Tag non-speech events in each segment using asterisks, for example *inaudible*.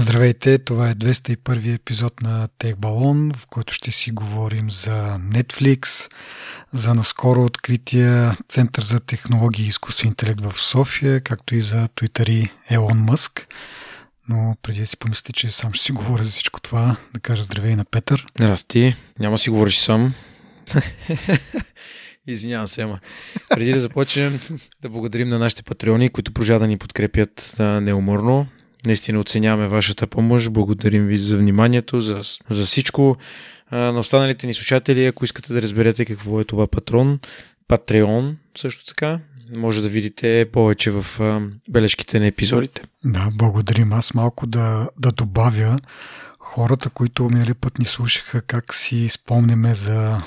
Здравейте, това е 201 епизод на Тех Балон, в който ще си говорим за Netflix, за наскоро открития Център за технологии и изкуствен интелект в София, както и за твитъри Елон Мъск. Но преди да си помислите, че сам ще си говоря за всичко това, да кажа здравей на Петър. Здрасти, няма си говориш сам. *laughs* Извинявам се, ама преди да започнем *laughs* да благодарим на нашите патреони, които продължават да ни подкрепят неуморно. Наистина оценяваме вашата помощ. Благодарим ви за вниманието, за, за всичко. На останалите ни слушатели, ако искате да разберете какво е това патрон, Патреон също така, може да видите повече в бележките на епизодите. Да, благодарим. Аз малко да, да добавя хората, които минали път ни слушаха как си спомняме за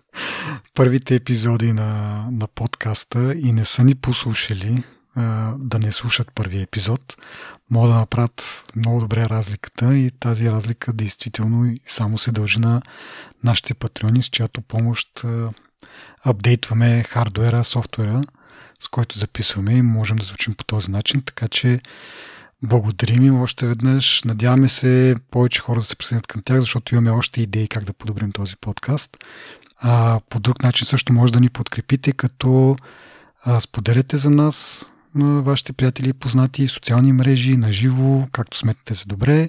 *laughs* първите епизоди на, на подкаста и не са ни послушали да не слушат първия епизод, могат да направят много добре разликата и тази разлика действително само се дължи на нашите патреони, с чиято помощ апдейтваме хардуера, софтуера, с който записваме и можем да звучим по този начин, така че благодарим им още веднъж. Надяваме се повече хора да се присъединят към тях, защото имаме още идеи как да подобрим този подкаст. А, по друг начин също може да ни подкрепите, като а, споделяте за нас на вашите приятели и познати, социални мрежи, на живо, както сметнете за добре,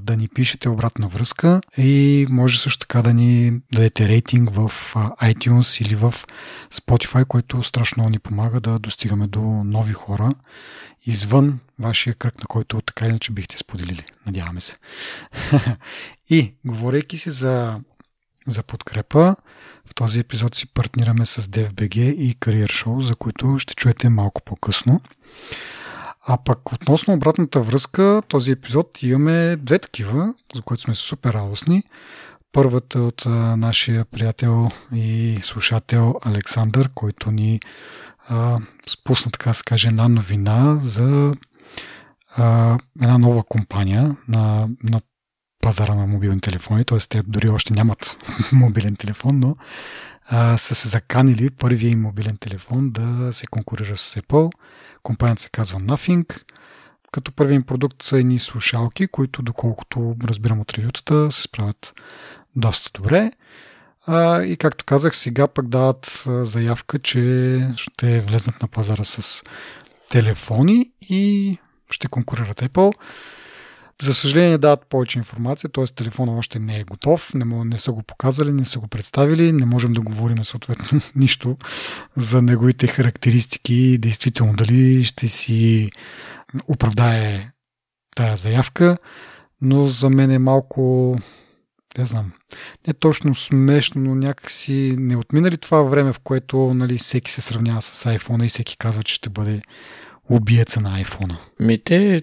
да ни пишете обратна връзка и може също така да ни дадете рейтинг в iTunes или в Spotify, което страшно ни помага да достигаме до нови хора извън вашия кръг, на който така иначе бихте споделили. Надяваме се. *laughs* и, говорейки си за, за подкрепа, в този епизод си партнираме с DFBG и Career Show, за които ще чуете малко по-късно. А пък относно обратната връзка, този епизод имаме две такива, за които сме супер радостни. Първата от нашия приятел и слушател Александър, който ни а, спусна, така да се каже, една новина за а, една нова компания на, на пазара на мобилни телефони, т.е. те дори още нямат *laughs* мобилен телефон, но а, са се заканили първия им мобилен телефон да се конкурира с Apple. Компанията се казва Nothing. Като първият им продукт са едни слушалки, които, доколкото разбирам от ревютата, се справят доста добре. А, и както казах, сега пък дават заявка, че ще влезнат на пазара с телефони и ще конкурират Apple. За съжаление дават повече информация, т.е. телефона още не е готов, не, не са го показали, не са го представили, не можем да говорим съответно *laughs* нищо за неговите характеристики, действително дали ще си оправдае тая заявка, но за мен е малко, не знам, не точно смешно, но някакси не отминали това време, в което нали, всеки се сравнява с iPhone и всеки казва, че ще бъде убиеца на iPhone. Ми те,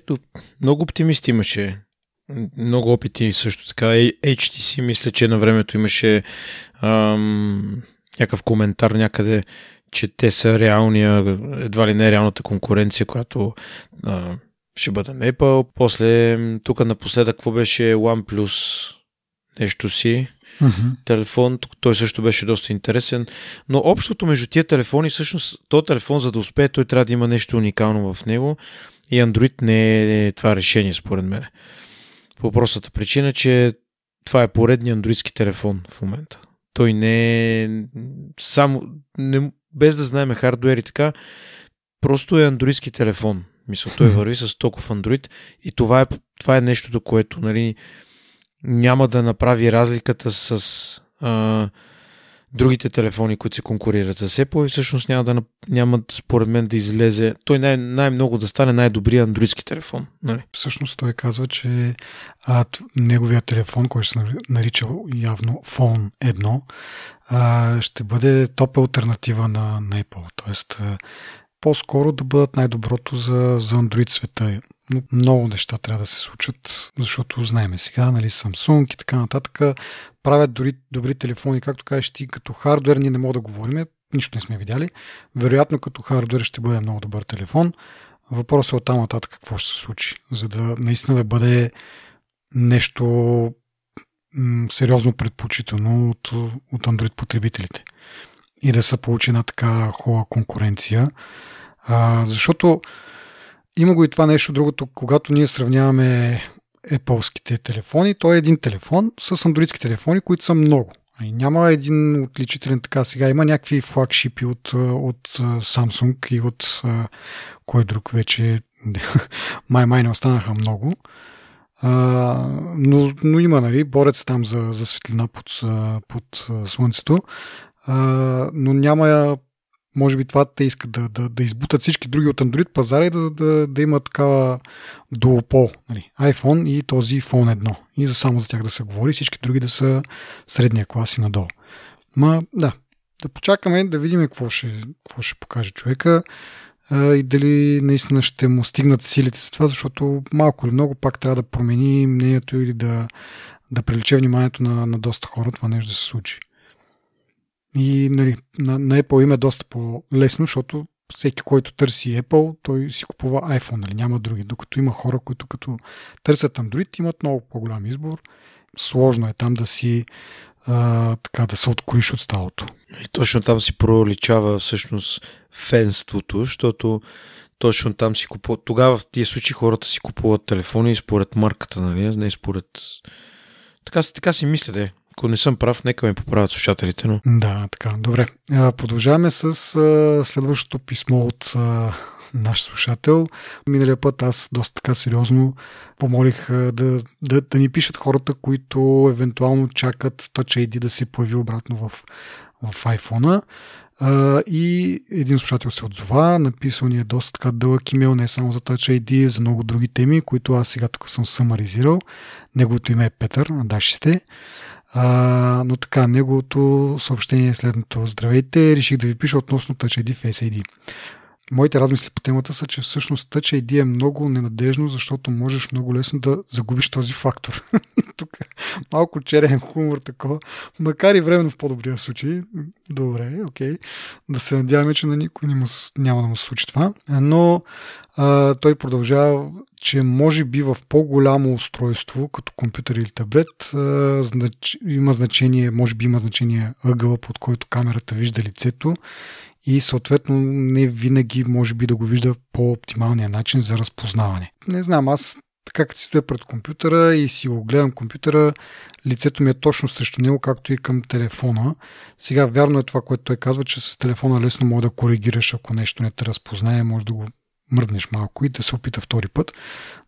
много оптимисти имаше. Много опити също така. HTC мисля, че на времето имаше ам, някакъв коментар някъде, че те са реалния, едва ли не реалната конкуренция, която а, ще бъде на Apple. После, тук напоследък, какво беше OnePlus нещо си mm-hmm. телефон. Той също беше доста интересен. Но общото между тия телефони, всъщност, този телефон, за да успее, той трябва да има нещо уникално в него. И Android не е това решение, според мен. По простата причина, че това е поредният андроидски телефон в момента. Той не е само, не, без да знаеме хардуер и така, просто е андроидски телефон. Мисля, той върви с толкова Android и това е, това е нещото, което нали, няма да направи разликата с а, другите телефони, които се конкурират за Apple и всъщност няма, да, няма според мен да излезе, той най- най-много да стане най-добрия андроидски телефон. Нали? Всъщност той казва, че а, неговия телефон, който се нарича явно Phone 1, а, ще бъде топ альтернатива на, на Apple. Тоест а, по-скоро да бъдат най-доброто за, за Android света но много неща трябва да се случат, защото знаеме сега, нали, Samsung и така нататък правят дори добри телефони, както кажеш ти, като хардвер ние не мога да говорим, нищо не сме видяли. Вероятно като хардвер ще бъде много добър телефон. Въпросът е от там нататък какво ще се случи, за да наистина да бъде нещо м- сериозно предпочитано от, от Android потребителите и да се получи една така хубава конкуренция. А, защото има го и това нещо другото, когато ние сравняваме Apple-ските телефони, то е един телефон с андроидски телефони, които са много. И няма един отличителен така. Сега има някакви флагшипи от, от Samsung и от кой друг вече *laughs* май-май не останаха много. А, но, но има, нали, борец там за, за светлина под, под слънцето. А, но няма може би това те искат да, да, да избутат всички други от Android пазара и да, да, да има такава дуопол. Нали, iPhone и този Phone 1. И за само за тях да се говори, всички други да са средния клас и надолу. Ма, да, да почакаме да видим какво ще, какво ще покаже човека а, и дали наистина ще му стигнат силите за това, защото малко или много пак трябва да промени мнението или да, да привлече вниманието на, на доста хора това нещо да се случи. И нали, на, на Apple им е доста по-лесно, защото всеки, който търси Apple, той си купува iPhone, нали? няма други. Докато има хора, които като търсят Android, имат много по-голям избор. Сложно е там да си а, така да се откроиш от сталото. И точно там си проличава всъщност фенството, защото точно там си купуват. Тогава в тия случаи хората си купуват телефони според марката, нали? Не според... Така, така си мисля, де. Ако не съм прав, нека ме поправят слушателите. Но... Да, така. Добре. Продължаваме с следващото писмо от наш слушател. Миналия път аз доста така сериозно помолих да, да, да ни пишат хората, които евентуално чакат Touch ID да се появи обратно в, в iPhone-а. И един слушател се отзова, написал ни е доста така дълъг имейл, не само за Touch ID, за много други теми, които аз сега тук съм самаризирал. Неговото име е Петър, надаши сте. А, но така, неговото съобщение е следното. Здравейте, реших да ви пиша относно Touch ID Face ID. Моите размисли по темата са, че всъщност Touch ID е много ненадежно, защото можеш много лесно да загубиш този фактор. *laughs* Тук малко черен хумор такова, макар и временно в по-добрия случай. Добре, окей. Да се надяваме, че на никой не му, няма да му случи това. Но а, той продължава, че може би в по-голямо устройство, като компютър или таблет, а, знач... има значение, може би има значение ъгъла, под който камерата вижда лицето и съответно не винаги може би да го вижда по оптималния начин за разпознаване. Не знам, аз така като си стоя пред компютъра и си го гледам компютъра, лицето ми е точно срещу него, както и към телефона. Сега вярно е това, което той казва, че с телефона лесно може да коригираш, ако нещо не те разпознае, може да го мръднеш малко и да се опита втори път,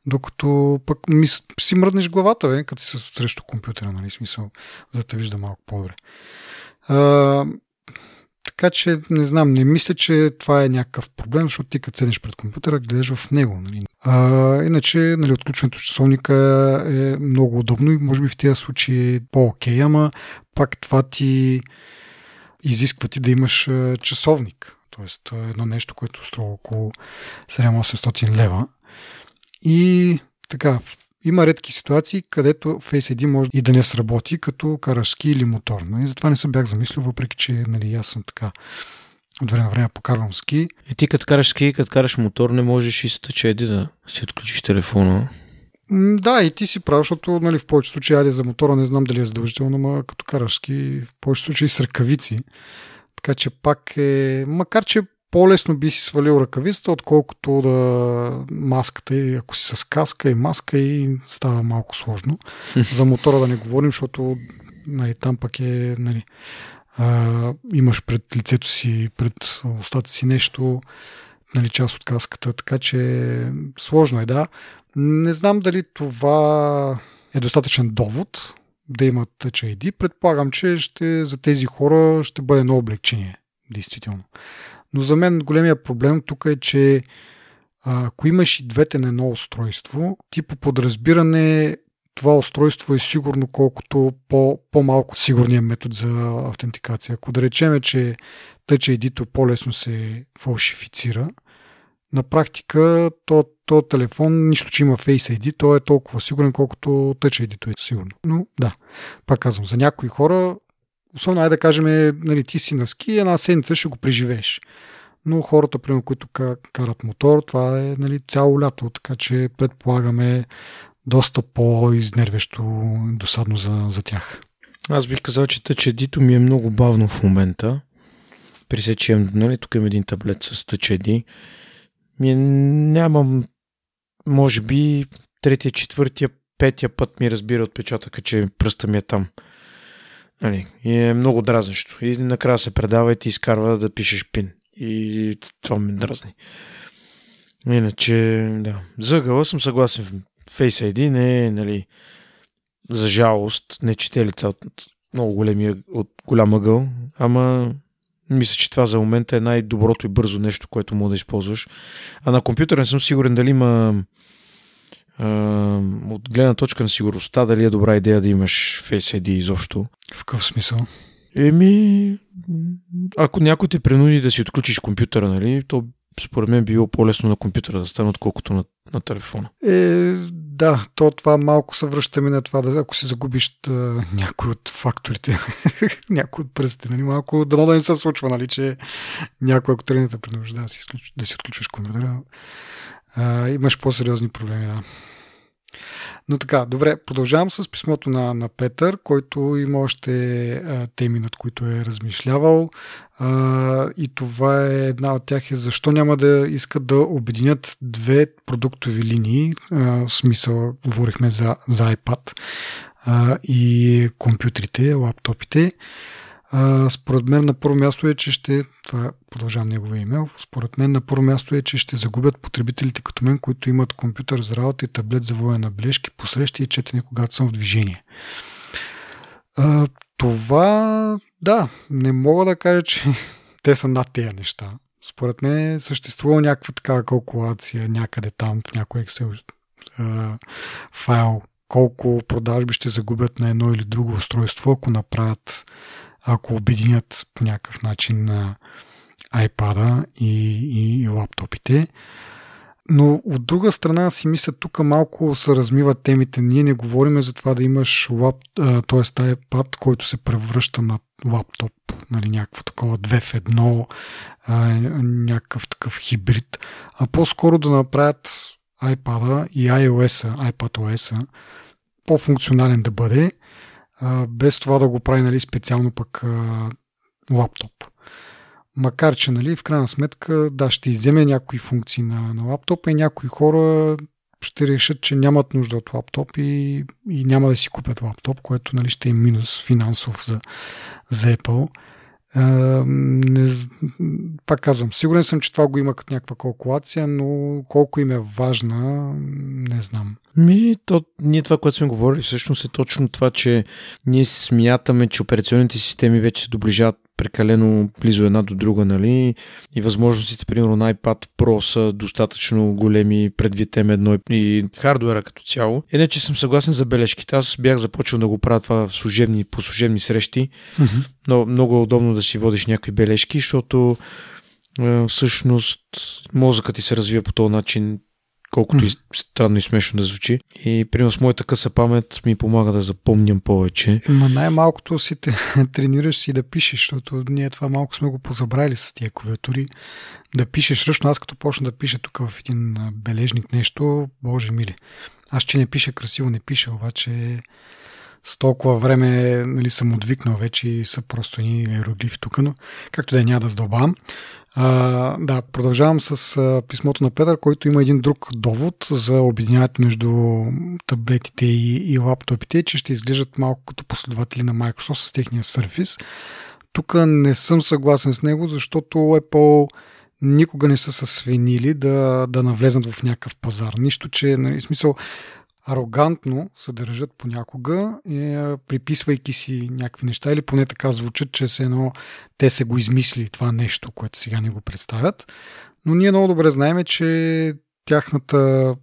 докато пък ми, си мръднеш главата, бе, като си срещу компютъра, нали, смисъл, за да те вижда малко по-добре. Така че, не знам, не мисля, че това е някакъв проблем, защото ти като седнеш пред компютъра, гледаш в него. Нали. А, иначе, нали, отключването часовника е много удобно и може би в тези случаи е по-окей, ама пак това ти изисква ти да имаш часовник. Тоест, едно нещо, което струва около 7-800 лева. И така, има редки ситуации, където Face ID може и да не сработи, като караш ски или моторно. И затова не съм бях замислил, въпреки че нали, аз съм така от време на време покарвам ски. И ти като караш ски, като караш мотор, не можеш и с тъчеди да си отключиш телефона. Да, и ти си прав, защото нали, в повече случаи, айде за мотора не знам дали е задължително, но като караш ски, в повече случаи с ръкавици. Така че пак е, макар че по-лесно би си свалил ръкавицата, отколкото да маската и ако си с каска и маска и става малко сложно. *laughs* За мотора да не говорим, защото нали, там пък е нали, а, имаш пред лицето си, пред устата си нещо, нали, част от каската, така че сложно е, да. Не знам дали това е достатъчен довод да имат Touch ID. Предполагам, че ще, за тези хора ще бъде едно облегчение, действително. Но за мен големия проблем тук е, че ако имаш и двете на едно устройство, ти по подразбиране това устройство е сигурно колкото по, по-малко сигурния метод за автентикация. Ако да речеме, че Touch ID по-лесно се фалшифицира, на практика то, то телефон, нищо, че има Face ID, то е толкова сигурен, колкото Touch ID е сигурно. Но да, пак казвам, за някои хора особено ай да кажем, нали, ти си на ски, една седмица ще го преживееш. Но хората, примерно, които карат мотор, това е нали, цяло лято, така че предполагаме доста по-изнервещо досадно за, за тях. Аз бих казал, че тъчедито ми е много бавно в момента. При се, че нали, тук имам един таблет с тъчеди. Ми е, нямам може би третия, четвъртия, петия път ми разбира отпечатъка, че пръста ми е там. Нали, и е много дразнещо. И накрая се предава и ти изкарва да пишеш пин. И това ми дразни. Иначе, да. За ъгъла съм съгласен. Face ID не е, нали, за жалост, не чете лица от много големия, от голям ъгъл, ама мисля, че това за момента е най-доброто и бързо нещо, което мога да използваш. А на компютъра не съм сигурен дали има от гледна точка на сигурността, дали е добра идея да имаш Face ID изобщо. В какъв смисъл? Еми, ако някой те принуди да си отключиш компютъра, нали, то според мен било по-лесно на компютъра да стане, отколкото на, на телефона. Е, да, то това малко се връщаме на това, да, ако си загубиш да, някой от факторите, *laughs* някой от пръстите, нали, малко дано да не се случва, нали, че някой, ако тренирате принужда да си, да си отключваш компютъра, а, имаш по-сериозни проблеми, да. Но така, добре, продължавам с писмото на, на Петър, който има още а, теми, над които е размишлявал. А, и това е една от тях е защо няма да искат да обединят две продуктови линии. А, в смисъл, говорихме за, за iPad а, и компютрите, лаптопите. А, според мен на първо място е, че ще, това продължавам неговия имейл, според мен на първо място е, че ще загубят потребителите като мен, които имат компютър за работа и таблет за воя на бележки, посрещи и четене, когато съм в движение. А, това, да, не мога да кажа, че *laughs* те са над тези неща. Според мен съществува някаква такава калкулация някъде там в някой Excel а, файл, колко продажби ще загубят на едно или друго устройство, ако направят ако обединят по някакъв начин на iPad и, и, и лаптопите. Но от друга страна си мисля, тук малко се размиват темите. Ние не говорим за това да имаш лап, т.е. iPad, който се превръща на лаптоп, нали, някакво такова 2 в 1, някакъв такъв хибрид, а по-скоро да направят iPad и iOS, iPadOS по-функционален да бъде, без това да го прави нали, специално пък а, лаптоп. Макар, че нали, в крайна сметка да, ще иземе някои функции на, на лаптопа и някои хора ще решат, че нямат нужда от лаптоп и, и няма да си купят лаптоп, което нали, ще е минус финансов за, за Apple. Не, пак казвам, сигурен съм, че това го има като някаква калкулация, но колко им е важна, не знам. Ми, то, ние това, което сме говорили, всъщност е точно това, че ние смятаме, че операционните системи вече се доближават прекалено близо една до друга, нали? И възможностите, примерно, на iPad Pro са достатъчно големи предвид M1 и хардуера като цяло. Иначе съм съгласен за бележките. Аз бях започнал да го правя това в служебни, по служебни срещи, mm-hmm. но много е удобно да си водиш някакви бележки, защото е, всъщност мозъкът ти се развива по този начин колкото mm. и странно и смешно да звучи. И примерно с моята къса памет ми помага да запомням повече. Ма най-малкото си те *laughs* тренираш си да пишеш, защото ние това малко сме го позабрали с тия клавиатури. Да пишеш ръчно. Аз като почна да пиша тук в един бележник нещо, боже мили. Аз че не пиша красиво, не пиша, обаче с толкова време нали, съм отвикнал вече и са просто ни иероглифи тук, но както да е, няма да задълбавам. А, да, продължавам с а, писмото на Петър, който има един друг довод за обединяването между таблетите и, и лаптопите, че ще изглеждат малко като последователи на Microsoft с техния сервис. Тук не съм съгласен с него, защото Apple никога не са се свинили да, да навлезнат в някакъв пазар. Нищо, че, нали, смисъл, арогантно се държат понякога, е, приписвайки си някакви неща или поне така звучат, че се едно те се го измисли това нещо, което сега ни го представят. Но ние много добре знаем, че тяхната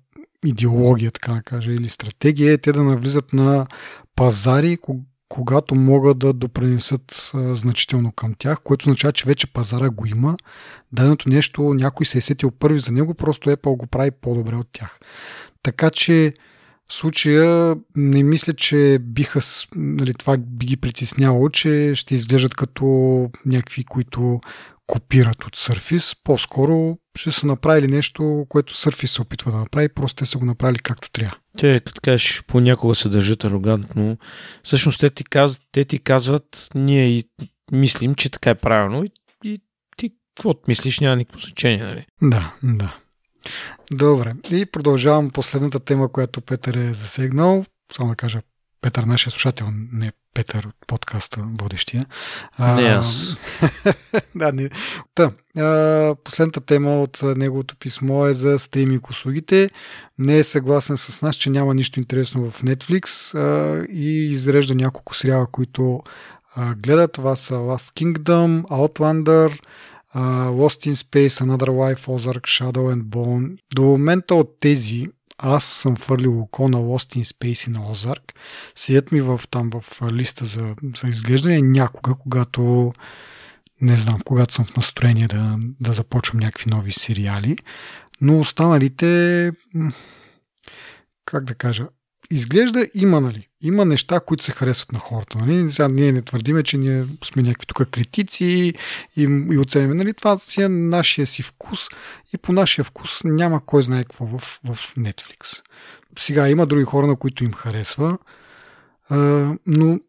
идеология, така да кажа, или стратегия е те да навлизат на пазари, когато могат да допренесат значително към тях, което означава, че вече пазара го има. Даденото нещо някой се е сетил първи за него, просто Apple го прави по-добре от тях. Така че в случая не мисля, че биха, нали, това би ги притесняло, че ще изглеждат като някакви, които копират от Surface. По-скоро ще са направили нещо, което Surface се опитва да направи, просто те са го направили както трябва. Те, като кажеш, понякога се държат арогантно. Всъщност те ти, каз... те ти казват, ние и мислим, че така е правилно и, и ти какво мислиш, няма никакво значение, нали? Да, да. Добре. И продължавам последната тема, която Петър е засегнал. Само да кажа, Петър, нашия слушател, не Петър от подкаста, водещия. Не аз. *laughs* да, не. Та, а, последната тема от неговото писмо е за стриминг услугите. Не е съгласен с нас, че няма нищо интересно в Netflix а, и изрежда няколко сериала, които а, гледа. Това са Last Kingdom, Outlander, Lost in Space, Another Life, Ozark, Shadow and Bone. До момента от тези аз съм фърлил око на Lost in Space и на Ozark. Седят ми в, там в листа за, за изглеждане някога, когато не знам, когато съм в настроение да, да започвам някакви нови сериали. Но останалите, как да кажа, изглежда има, нали? Има неща, които се харесват на хората. Нали? Сега ние не твърдиме, че ние сме някакви тук критици и, и оценяваме. Нали? Това си е нашия си вкус и по нашия вкус няма кой знае какво в, в Netflix. Сега има други хора, на които им харесва, а, но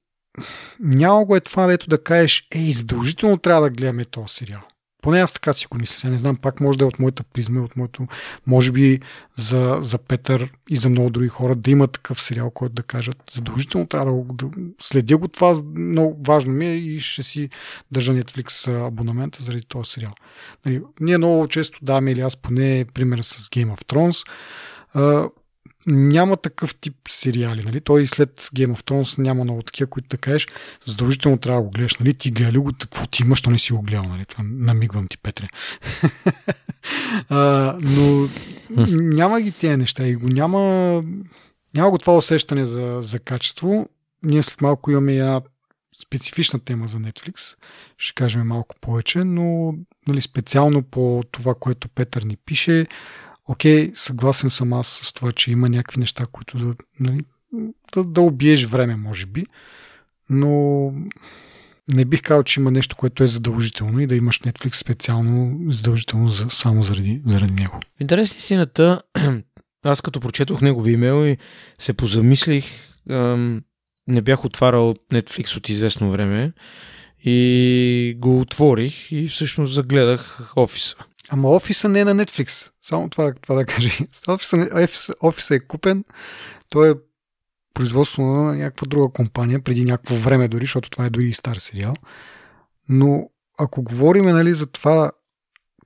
няма го е това, дето да кажеш, ей, задължително трябва да гледаме този сериал. Поне аз така си го мисля. Сега не знам, пак може да е от моята призма, от моето, може би за, за Петър и за много други хора да има такъв сериал, който да кажат задължително трябва да, да следя го това, много важно ми е и ще си държа Netflix абонамента заради този сериал. Нали, ние много често даваме, или аз поне пример с Game of Thrones, няма такъв тип сериали. Нали? Той след Game of Thrones няма много такива, които да кажеш, задължително трябва да го гледаш. Нали? Ти гледа ли го, какво ти имаш, то не си го гледал. Нали? Това намигвам ти, Петре. *laughs* а, но няма ги тези неща и го няма, няма го това усещане за, за качество. Ние след малко имаме една специфична тема за Netflix. Ще кажем малко повече, но нали, специално по това, което Петър ни пише, окей, съгласен съм аз с това, че има някакви неща, които да, нали, да, да убиеш време, може би, но не бих казал, че има нещо, което е задължително и да имаш Netflix специално задължително за, само заради, заради него. Интересна истината, *clears throat* аз като прочетох негови имейл и се позамислих, ам, не бях отварял Netflix от известно време и го отворих и всъщност загледах офиса. Ама офиса не е на Netflix. Само това, това да кажа. *laughs* Офиса, офиса, офиса е купен. Той е производство на някаква друга компания, преди някакво време дори, защото това е дори и стар сериал. Но ако говорим нали, за това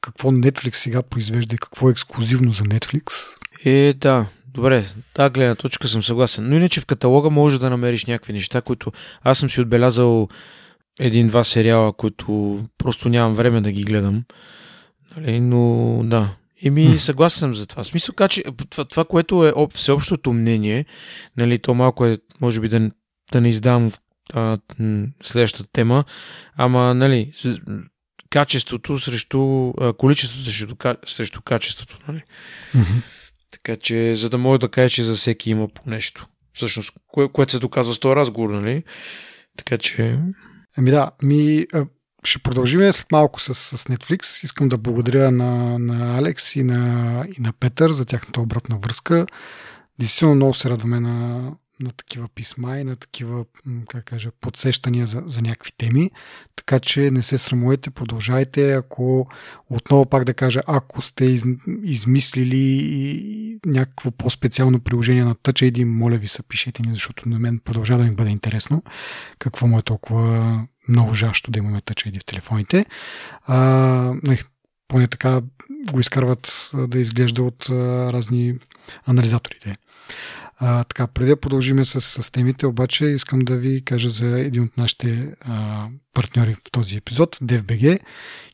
какво Netflix сега произвежда и какво е ексклюзивно за Netflix. Е, да. Добре, та гледна точка съм съгласен. Но иначе в каталога може да намериш някакви неща, които аз съм си отбелязал един-два сериала, които просто нямам време да ги гледам. Нали, но да. И ми съгласен съм за това. В смисъл, че това, това, което е всеобщото мнение, нали, то малко е, може би да, да не издам а, следващата тема, ама, нали, качеството срещу, а, количеството срещу, срещу качеството, нали. Mm-hmm. Така че, за да мога да кажа, че за всеки има по нещо. Всъщност, кое, което се доказва с този разговор, нали? Така че... Ами да, ми, ще продължим след малко с, с Netflix. Искам да благодаря на, на Алекс и на, и на Петър за тяхната обратна връзка. Действително много се радваме на, на такива писма и на такива, как кажа, подсещания за, за някакви теми. Така че не се срамувайте, продължайте. Ако отново пак да кажа, ако сте из, измислили някакво по-специално приложение на Touch ID, моля ви се, пишете ни, защото на мен продължава да ми бъде интересно какво му е толкова много жащо да имаме Touch ID в телефоните. А, не, поне така го изкарват да изглежда от а, разни анализаторите. А, така, преди да продължиме с, с темите, обаче искам да ви кажа за един от нашите а, партньори в този епизод, DFBG,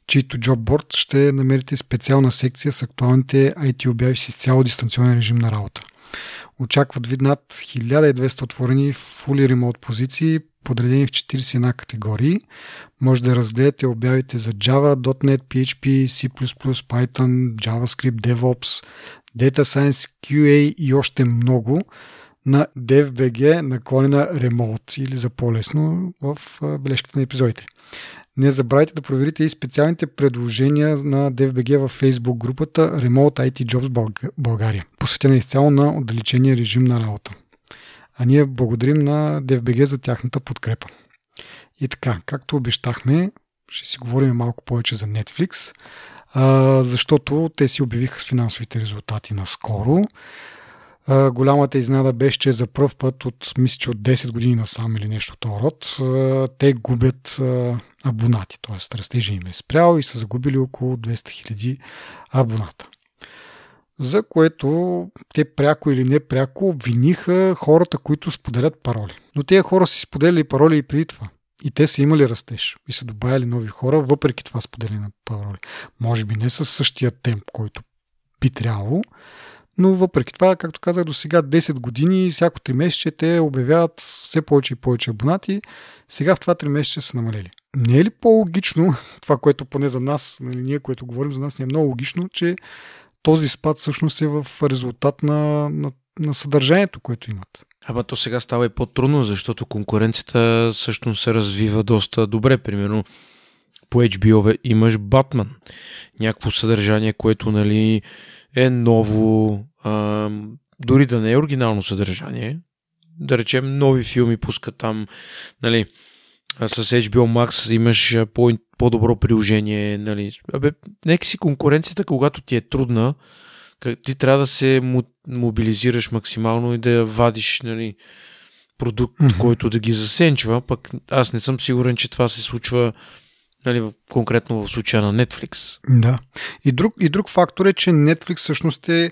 чието джобборд ще намерите специална секция с актуалните IT обяви с цяло дистанционен режим на работа. Очакват ви над 1200 отворени fully remote позиции, подредени в 41 категории. Може да разгледате обявите за Java, .NET, PHP, C++, Python, JavaScript, DevOps, Data Science, QA и още много на DevBG наклонена Remote или за по-лесно в бележките на епизодите. Не забравяйте да проверите и специалните предложения на DFBG в Facebook групата Remote IT Jobs България, посветена изцяло на отдалечения режим на работа. А ние благодарим на DFBG за тяхната подкрепа. И така, както обещахме, ще си говорим малко повече за Netflix. защото те си обявиха с финансовите резултати наскоро. Голямата изненада беше, че за първ път от, мисля, че от 10 години насам или нещо от род, те губят абонати, т.е. растежа им е спрял и са загубили около 200 хиляди абоната. За което те пряко или не пряко обвиниха хората, които споделят пароли. Но тези хора си споделяли пароли и преди това. И те са имали растеж и са добавили нови хора, въпреки това споделяне на пароли. Може би не с същия темп, който би трябвало, но въпреки това, както казах до сега, 10 години, всяко 3 месеца те обявяват все повече и повече абонати. Сега в това 3 месеца са намалели. Не е ли по-логично, *laughs* това, което поне за нас, нали, ние, което говорим за нас, не е много логично, че този спад всъщност е в резултат на, на, на съдържанието, което имат. Ама то сега става и по-трудно, защото конкуренцията всъщност се развива доста добре. Примерно по HBO имаш Батман. Някакво съдържание, което нали, е ново, а, дори да не е оригинално съдържание. Да речем, нови филми пускат там, нали, с HBO Max имаш по, по-добро приложение, нали. Абе, нека си конкуренцията, когато ти е трудна, ти трябва да се мобилизираш максимално и да вадиш нали, продукт, mm-hmm. който да ги засенчва, пък аз не съм сигурен, че това се случва нали, конкретно в случая на Netflix. Да. И друг, и друг фактор е, че Netflix всъщност е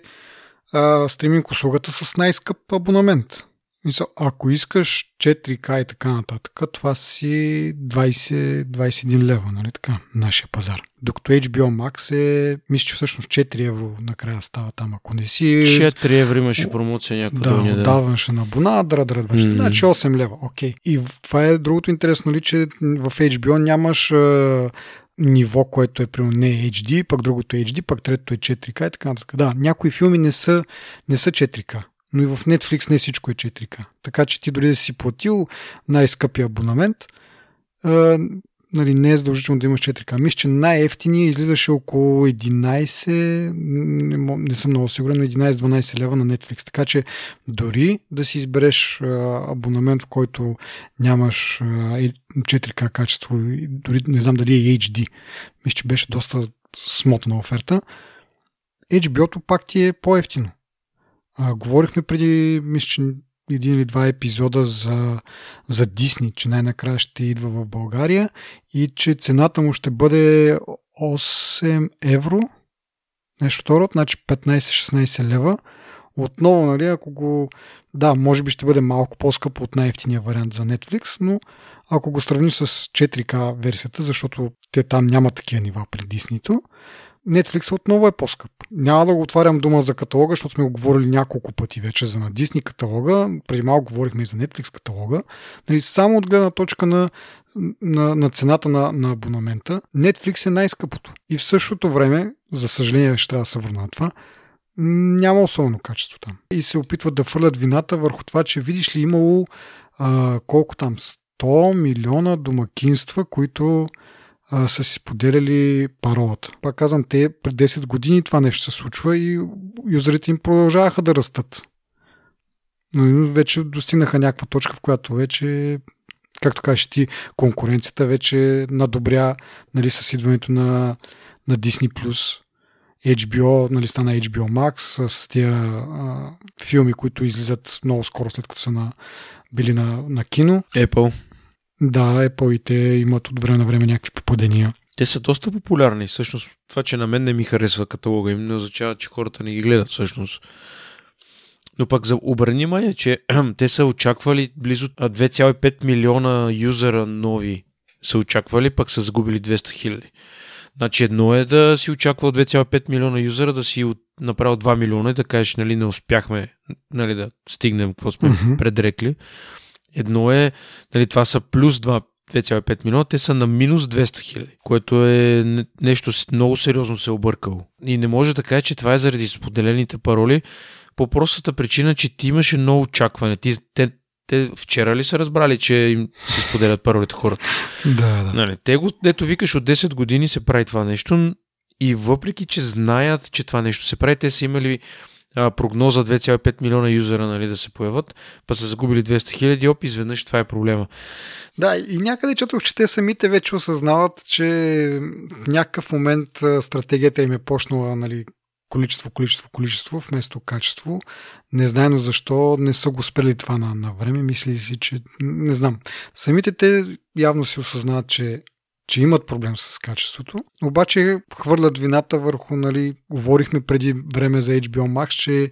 а, стриминг услугата с най-скъп абонамент. Мисъл, ако искаш 4К и така нататък, това си 20-21 лева, нали така, нашия пазар. Докато HBO Max е, мисля, че всъщност 4 евро накрая става там, ако не си... 4 евро имаше промоция някаква. Да, да. отдаваш на абона, дра, дра, mm. значи 8 лева, окей. Okay. И това е другото интересно, ли, че в HBO нямаш ниво, което е примерно не HD, пък другото е HD, пък третото е 4K и така нататък. Да, някои филми не са, не са 4K но и в Netflix не всичко е 4К. Така че ти дори да си платил най-скъпия абонамент, а, нали, не е задължително да имаш 4К. Мисля, че най-ефтиния излизаше около 11, не, не съм много сигурен, но 11-12 лева на Netflix. Така че дори да си избереш а, абонамент, в който нямаш а, 4К качество, дори не знам дали е HD, мисля, че беше доста смотана оферта, HBO-то пак ти е по-ефтино. А, говорихме преди, мисля, че един или два епизода за, за Дисни, че най-накрая ще идва в България и че цената му ще бъде 8 евро, нещо второ, значи 15-16 лева. Отново, нали, ако го... Да, може би ще бъде малко по-скъпо от най-ефтиния вариант за Netflix, но ако го сравниш с 4K версията, защото те там няма такива нива при Диснито, Netflix отново е по-скъп. Няма да го отварям дума за каталога, защото сме го говорили няколко пъти вече за на Disney каталога. Преди малко говорихме и за Netflix каталога. Нали, само от гледна точка на, на, на цената на, на абонамента, Netflix е най-скъпото. И в същото време, за съжаление ще трябва да се върна на това, няма особено качество там. И се опитват да фърлят вината върху това, че видиш ли имало а, колко там 100 милиона домакинства, които са си споделяли паролата. Пак казвам, те пред 10 години това нещо се случва и юзерите им продължаваха да растат. Но вече достигнаха някаква точка, в която вече, както кажеш ти, конкуренцията вече надобря нали, с идването на, на Disney+. HBO, нали, стана HBO Max с тия а, филми, които излизат много скоро след като са на, били на, на кино. Apple. Да, Apple и те имат от време на време някакви попадения. Те са доста популярни. Всъщност, това, че на мен не ми харесва каталога им, не означава, че хората не ги гледат всъщност. Но пък за обърни внимание, че *clears throat* те са очаквали близо 2,5 милиона юзера нови са очаквали, пък са загубили 200 хиляди. Значи едно е да си очаква 2,5 милиона юзера, да си направил 2 милиона и да кажеш, нали, не успяхме нали, да стигнем какво сме uh-huh. предрекли. Едно е, нали, това са плюс 2, 2,5 милиона, те са на минус 200 хиляди, което е нещо много сериозно се е объркало. И не може да кажа, че това е заради споделените пароли, по простата причина, че ти имаше много очакване. Ти, те, те вчера ли са разбрали, че им се споделят паролите хората? да, да. Нали, те го, дето викаш, от 10 години се прави това нещо и въпреки, че знаят, че това нещо се прави, те са имали прогноза 2,5 милиона юзера нали, да се появат, па са загубили 200 хиляди, оп, изведнъж това е проблема. Да, и някъде четох, че те самите вече осъзнават, че в някакъв момент стратегията им е почнала нали, количество, количество, количество, вместо качество. Не знаено защо не са го спрели това на, на време. Мисли си, че не знам. Самите те явно си осъзнават, че че имат проблем с качеството. Обаче хвърлят вината върху, нали, говорихме преди време за HBO Max, че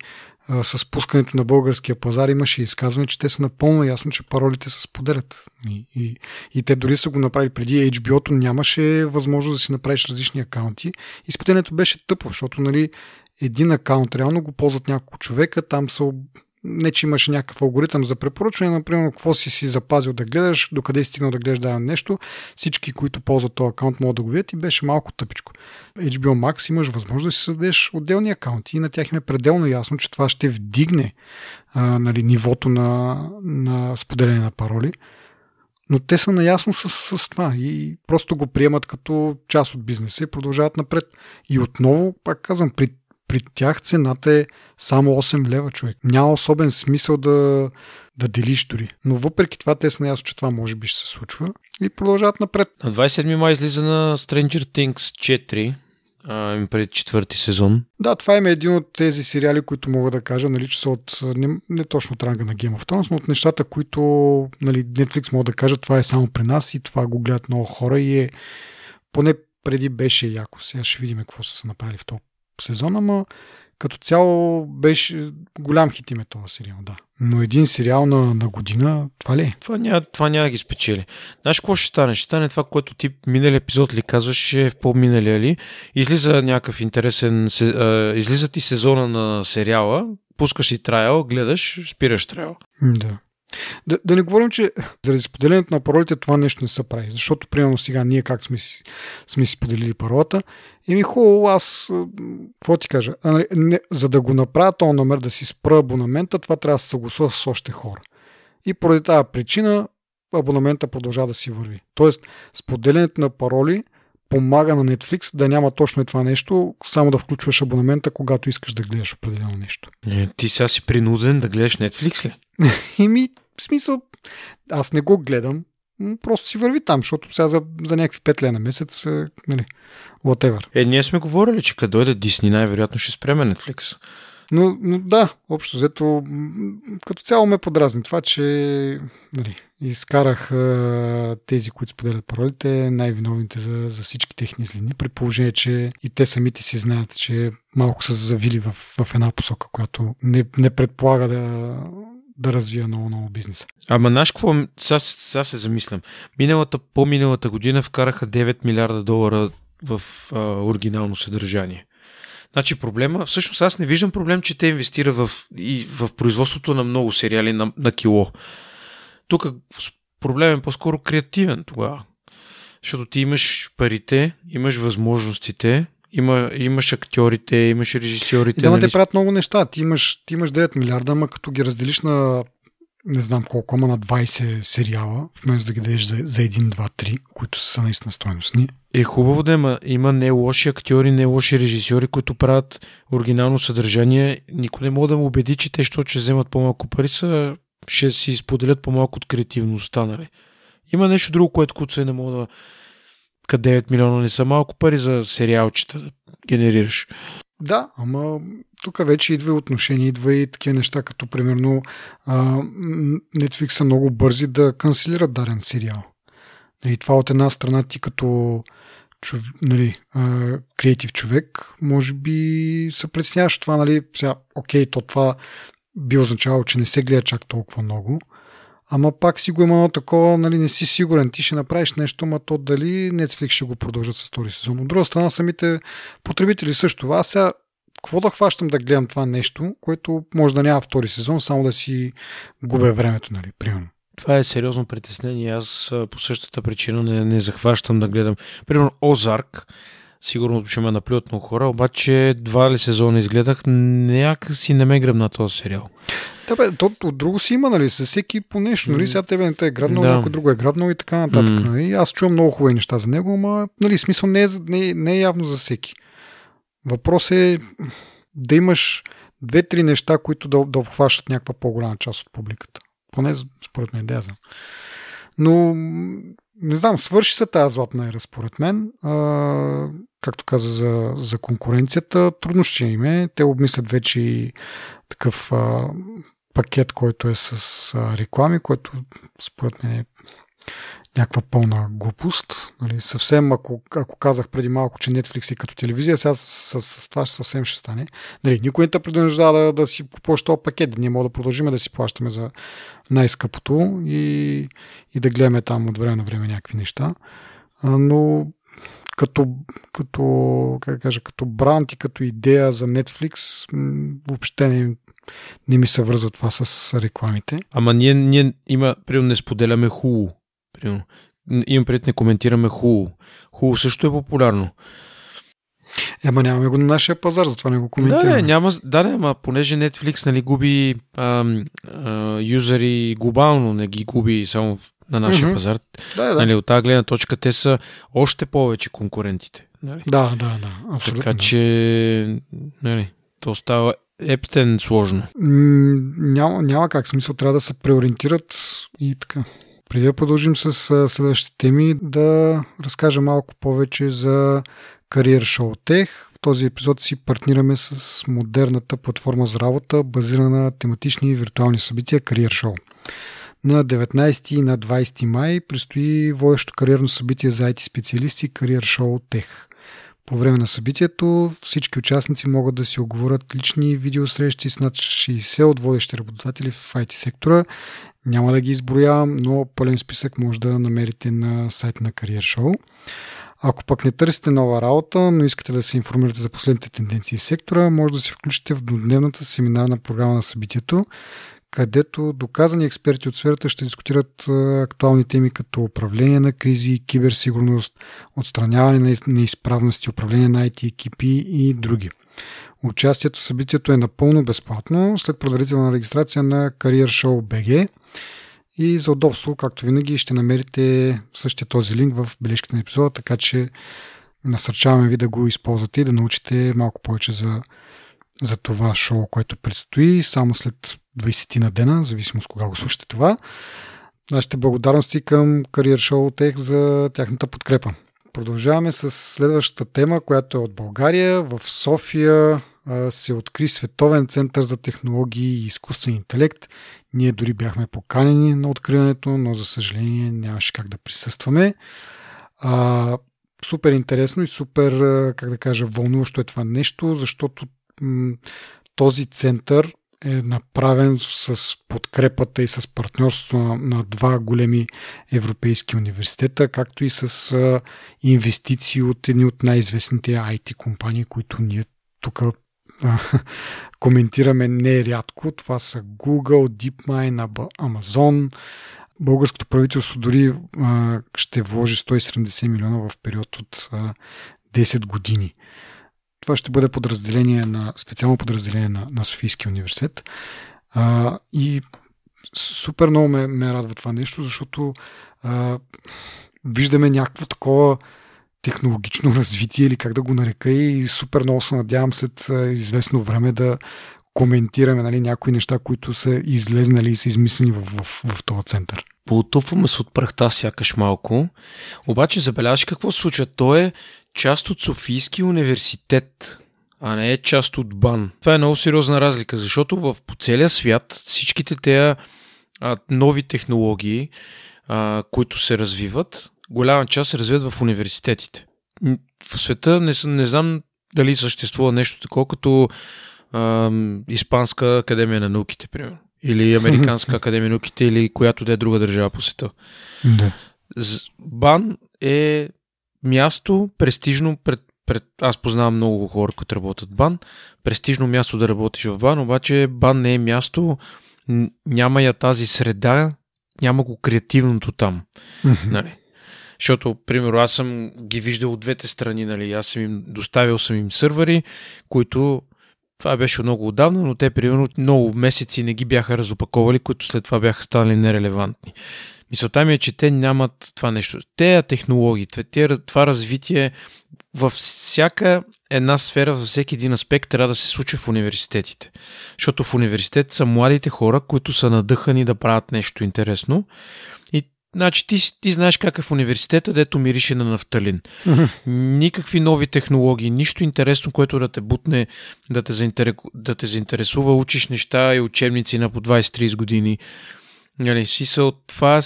а, с пускането на българския пазар имаше изказване, че те са напълно ясно, че паролите се споделят. И, и, и те дори са го направили преди HBO-то, нямаше възможност да си направиш различни акаунти. И беше тъпо, защото нали, един акаунт реално го ползват няколко човека, там са не, че имаш някакъв алгоритъм за препоръчване, например, какво си си запазил да гледаш, докъде си стигнал да гледаш дадено нещо, всички, които ползват този акаунт, могат да го видят и беше малко тъпичко. HBO Max имаш възможност да си създадеш отделни акаунти и на тях им е пределно ясно, че това ще вдигне а, нали, нивото на, на споделяне на пароли. Но те са наясно с, с това и просто го приемат като част от бизнеса и продължават напред. И отново, пак казвам, при при тях цената е само 8 лева, човек. Няма особен смисъл да, да делиш дори. Но въпреки това те са наясно, че това може би ще се случва и продължават напред. На 27 май излиза на Stranger Things 4, а, пред четвърти сезон. Да, това е един от тези сериали, които мога да кажа, нали, че са от не, не точно от ранга на Game of Thrones, но от нещата, които нали, Netflix мога да кажа, това е само при нас и това го гледат много хора и е поне преди беше яко. Сега ще видим какво са направили в този сезона, ама като цяло беше голям хит име този сериал, да. Но един сериал на, на година, това ли е? Това няма, това няма ги спечели. Знаеш какво ще стане? Ще стане това, което ти минали епизод ли казваше в по-миналия ли. Излиза някакъв интересен, излиза ти сезона на сериала, пускаш и трайл, гледаш, спираш трайл. Да. Да, да не говорим, че заради споделянето на паролите това нещо не се прави. Защото, примерно, сега ние как сме си, сме си споделили паролата, и ми хубаво, аз, какво ти кажа, а, нали, не, за да го направя този номер, да си спра абонамента, това трябва да се съгласува с още хора. И поради тази причина абонамента продължава да си върви. Тоест, споделянето на пароли помага на Netflix да няма точно това нещо, само да включваш абонамента, когато искаш да гледаш определено нещо. Не, ти сега си принуден да гледаш Netflix ли? *laughs* Еми, в смисъл, аз не го гледам, просто си върви там, защото сега за, за някакви 5 лена месец, нали, whatever. Е, ние сме говорили, че като дойде Дисни, най-вероятно ще спреме Netflix. Но, но да, общо взето, като цяло ме подразни това, че нали, изкарах а, тези, които споделят паролите, най-виновните за, за всички техни злини, при положение, че и те самите си знаят, че малко са завили в, в една посока, която не, не предполага да, да развия много, много бизнес. Ама знаеш какво? Сега, сега се замислям. Миналата, по-миналата година вкараха 9 милиарда долара в а, оригинално съдържание. Значи проблема, всъщност аз не виждам проблем, че те инвестират в, и в производството на много сериали на, на кило. Тук проблем е по-скоро креативен тогава. Защото ти имаш парите, имаш възможностите, има, имаш актьорите, имаш режисьорите. да, нали? те правят много неща. Ти имаш, ти имаш 9 милиарда, ама като ги разделиш на не знам колко, ама на 20 сериала, вместо да ги дадеш за, за 1, 2, 3, които са наистина стойностни. Е хубаво да има. Има не лоши актьори, не лоши режисьори, които правят оригинално съдържание. Никой не мога да му убеди, че те, що че вземат по-малко пари, са, ще си споделят по-малко от креативността, нали? Има нещо друго, което куца не мога да... Къде 9 милиона не са малко пари за сериалчета да генерираш. Да, ама тук вече идва и отношение, идва и такива неща, като примерно а, Netflix са много бързи да канцелират даден сериал. Нали, това от една страна ти като чов, нали, а, креатив човек, може би се притесняваш това, нали, сега, окей, то това би означавало, че не се гледа чак толкова много, ама пак си го има едно такова, нали, не си сигурен, ти ще направиш нещо, ма то дали Netflix ще го продължат с втори сезон. От друга страна, самите потребители също. Аз сега какво да хващам да гледам това нещо, което може да няма втори сезон, само да си губя времето, нали, примерно. Това е сериозно притеснение. Аз по същата причина не, не захващам да гледам. Примерно Озарк, сигурно ще ме наплюят много хора, обаче два ли сезона изгледах, някакси не ме гръбна този сериал. Да, бе, то, от друго си има, нали, със всеки по нещо, нали, сега тебе не те е грабнал, да. някой друго е грабнал и така нататък. Mm. Нали. Аз чувам много хубави неща за него, ама, нали, смисъл не е, не, не е явно за всеки. Въпрос е да имаш две-три неща, които да, да обхващат някаква по-голяма част от публиката. Поне според мен, да Но не знам, свърши се тази златна ера, според мен. А, както каза за, за конкуренцията, трудно ще им е. Те обмислят вече и такъв а, пакет, който е с а, реклами, който според мен е някаква пълна глупост. Нали, съвсем, ако, ако казах преди малко, че Netflix е като телевизия, сега с, с, с това съвсем ще стане. Нали, никой не те принуждава да, да си купуваш този пакет. Ние можем да продължим да си плащаме за най-скъпото и, и да гледаме там от време на време някакви неща. Но като, като, как кажа, като бранд и като идея за Netflix, въобще не, не ми се връзва това с рекламите. Ама ние, ние има, примерно, не споделяме хубаво. Примерно. Имам пред не коментираме хубаво. Хубаво също е популярно. Ема нямаме го на нашия пазар, затова не го коментираме. Да, не, няма, да, да, ама понеже Netflix нали, губи а, а, юзери глобално, не ги губи само на нашия mm-hmm. пазар. Да, да. Нали, от тази гледна точка те са още повече конкурентите. Нали? Да, да, да. Абсолютно. Така че нали, то става ептен сложно. М- няма, няма как. Смисъл трябва да се преориентират и така. Преди да продължим с следващите теми, да разкажа малко повече за Career Show Tech. В този епизод си партнираме с модерната платформа за работа, базирана на тематични виртуални събития Career Show. На 19 и на 20 май предстои водещо кариерно събитие за IT специалисти Career Show Tech. По време на събитието всички участници могат да си оговорят лични видеосрещи с над 60 от водещи работодатели в IT сектора. Няма да ги изброявам, но пълен списък може да намерите на сайта на Career Show. Ако пък не търсите нова работа, но искате да се информирате за последните тенденции в сектора, може да се включите в дневната семинарна програма на събитието, където доказани експерти от сферата ще дискутират актуални теми като управление на кризи, киберсигурност, отстраняване на неизправности, управление на IT екипи и други. Участието в събитието е напълно безплатно след предварителна регистрация на Career Show BG и за удобство, както винаги, ще намерите същия този линк в бележките на епизода, така че насърчаваме ви да го използвате и да научите малко повече за, за това шоу, което предстои само след 20 на дена, зависимост кога го слушате това. Нашите благодарности към Career Show Tech за тяхната подкрепа. Продължаваме с следващата тема, която е от България. В София се откри Световен център за технологии и изкуствен интелект. Ние дори бяхме поканени на откриването, но за съжаление нямаше как да присъстваме. Супер интересно и супер, как да кажа, вълнуващо е това нещо, защото този център е направен с подкрепата и с партньорството на, на два големи европейски университета, както и с а, инвестиции от едни от най-известните IT компании, които ние тук *laughs* коментираме нерядко. Това са Google, DeepMind, Amazon. Българското правителство дори а, ще вложи 170 милиона в период от а, 10 години. Това ще бъде подразделение на, специално подразделение на, на Софийския университет. А, и супер много ме, ме радва това нещо, защото а, виждаме някакво такова технологично развитие или как да го нарека и супер много се надявам след известно време да коментираме нали, някои неща, които са излезнали и са измислени в, в, в, този център. Потупваме се от прахта сякаш малко, обаче забеляваш какво се случва. Той е част от Софийския университет, а не е част от БАН. Това е много сериозна разлика, защото в, по целия свят всичките тези нови технологии, а, които се развиват, голяма част се развиват в университетите. В света не, не знам дали съществува нещо такова, като а, Испанска академия на науките, примерно. Или *laughs* Американска академия на науките, или която да е друга държава по света. Да. БАН е място, престижно пред, пред... Аз познавам много хора, които работят в БАН. Престижно място да работиш в БАН, обаче БАН не е място, няма я тази среда, няма го креативното там. Mm-hmm. Нали? Защото, примерно, аз съм ги виждал от двете страни, нали? Аз съм им, доставил съм им сървъри, които това беше много отдавна, но те, примерно, много месеци не ги бяха разопаковали, които след това бяха станали нерелевантни. Мисълта ми е, че те нямат това нещо. Те технологии, това развитие във всяка една сфера във всеки един аспект трябва да се случи в университетите. Защото в университет са младите хора, които са надъхани да правят нещо интересно. И Значи ти, ти знаеш как е в университета, дето мирише на нафталин. *laughs* Никакви нови технологии, нищо интересно, което да те бутне, да те, заинтерес, да те заинтересува, учиш неща и учебници на по 20-30 години. Нали, от това,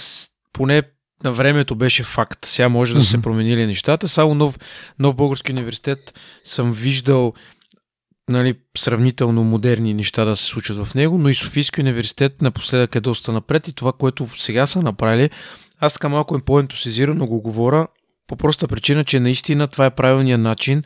поне на времето беше факт. Сега може да се променили нещата. Само нов, нов български университет съм виждал нали, сравнително модерни неща да се случат в него, но и Софийски университет напоследък е доста напред и това, което сега са направили, аз така малко им по-ентусизирано го говоря, по проста причина, че наистина това е правилният начин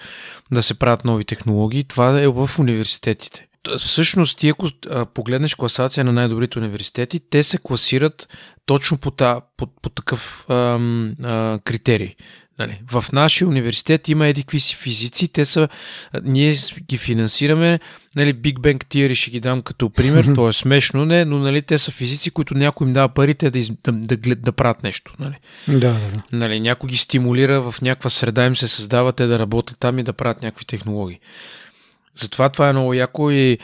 да се правят нови технологии. Това е в университетите. Всъщност, ти ако погледнеш класация на най-добрите университети, те се класират точно по, та, по, по такъв ам, а, критерий. Нали, в нашия университет има едикви си физици, те са, ние ги финансираме, нали, Big Bang Theory ще ги дам като пример, *laughs* то е смешно, не, но нали, те са физици, които някой им дава парите да, из, да, да, да, да правят нещо. Нали. Да, да, да. Нали, някой ги стимулира в някаква среда, им се създава те да работят там и да правят някакви технологии. Затова това е много яко и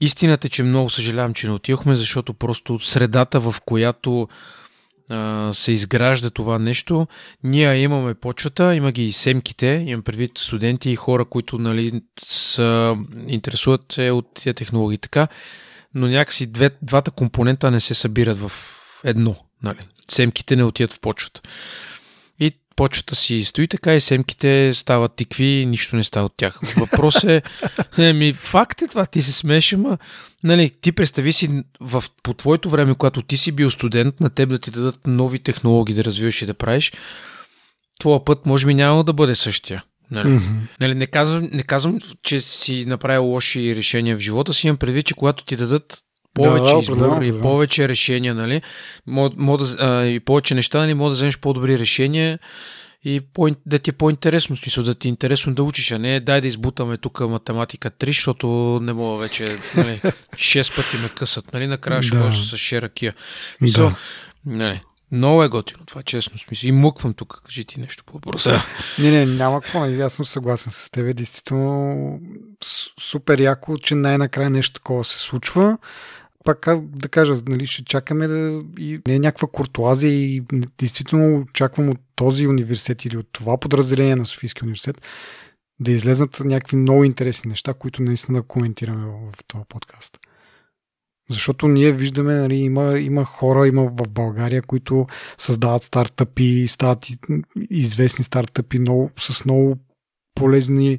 истината е, че много съжалявам, че не отидохме, защото просто средата, в която а, се изгражда това нещо. Ние имаме почвата, има ги и семките, имам предвид студенти и хора, които нали, са, интересуват се от тия технологии така, но някакси две, двата компонента не се събират в едно. Нали. Семките не отиват в почвата почвата си стои така и семките стават тикви, нищо не става от тях. Въпрос *laughs* е, ми факт е това, ти се смееш, ама нали, ти представи си в, по твоето време, когато ти си бил студент, на теб да ти дадат нови технологии да развиваш и да правиш, твоя път може би няма да бъде същия. Нали? Mm-hmm. Нали, не, казвам, не казвам, че си направил лоши решения в живота си, имам предвид, че когато ти дадат повече да, избор и да. повече решения, нали? Мог да, а, и повече неща, нали? Може да вземеш по-добри решения и по, да ти е по-интересно, смисъл, да ти е интересно да учиш, а не дай да избутаме тук математика 3, защото не мога вече, нали, *laughs* 6 пъти ме късат, нали, накрая ще да. с шеракия. Мисъл, да. нали, много е готино това, честно смисъл. И муквам тук, кажи ти нещо по въпроса. *laughs* Не, не, няма какво. Аз съм съгласен с теб. Действително супер яко, че най-накрая нещо такова се случва пак да кажа, нали, ще чакаме да и не е някаква куртуазия и действително очаквам от този университет или от това подразделение на Софийския университет да излезнат някакви много интересни неща, които наистина да коментираме в, този подкаст. Защото ние виждаме, нали, има, има хора, има в България, които създават стартъпи, стават известни стартъпи много, с много полезни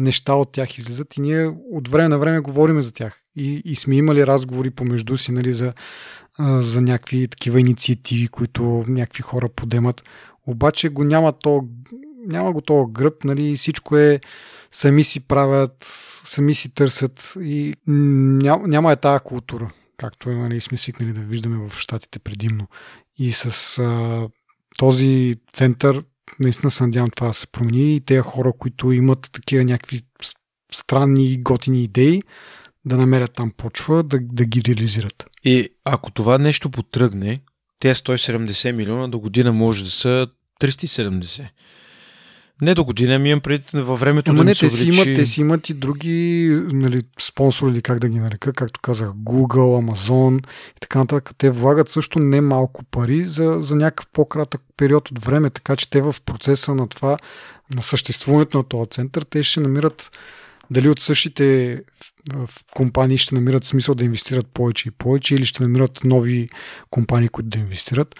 неща от тях излизат и ние от време на време говорим за тях. И, и сме имали разговори помежду си нали, за, за някакви такива инициативи, които някакви хора подемат. Обаче го няма то, няма го това гръб, нали, всичко е сами си правят, сами си търсят и няма, няма е тази култура, както е, нали, сме свикнали да виждаме в щатите предимно. И с а, този център наистина се надявам това да се промени и тези хора, които имат такива някакви странни и готини идеи, да намерят там почва, да, да ги реализират. И ако това нещо потръгне, те 170 милиона до година може да са 370. Не до година, ми имам пред във времето Ама да не, те си, имат, те си имат и други нали, спонсори, или как да ги нарека, както казах, Google, Amazon и така нататък. Те влагат също не малко пари за, за някакъв по-кратък период от време, така че те в процеса на това, на съществуването на този център, те ще намират дали от същите компании ще намират смисъл да инвестират повече и повече или ще намират нови компании, които да инвестират.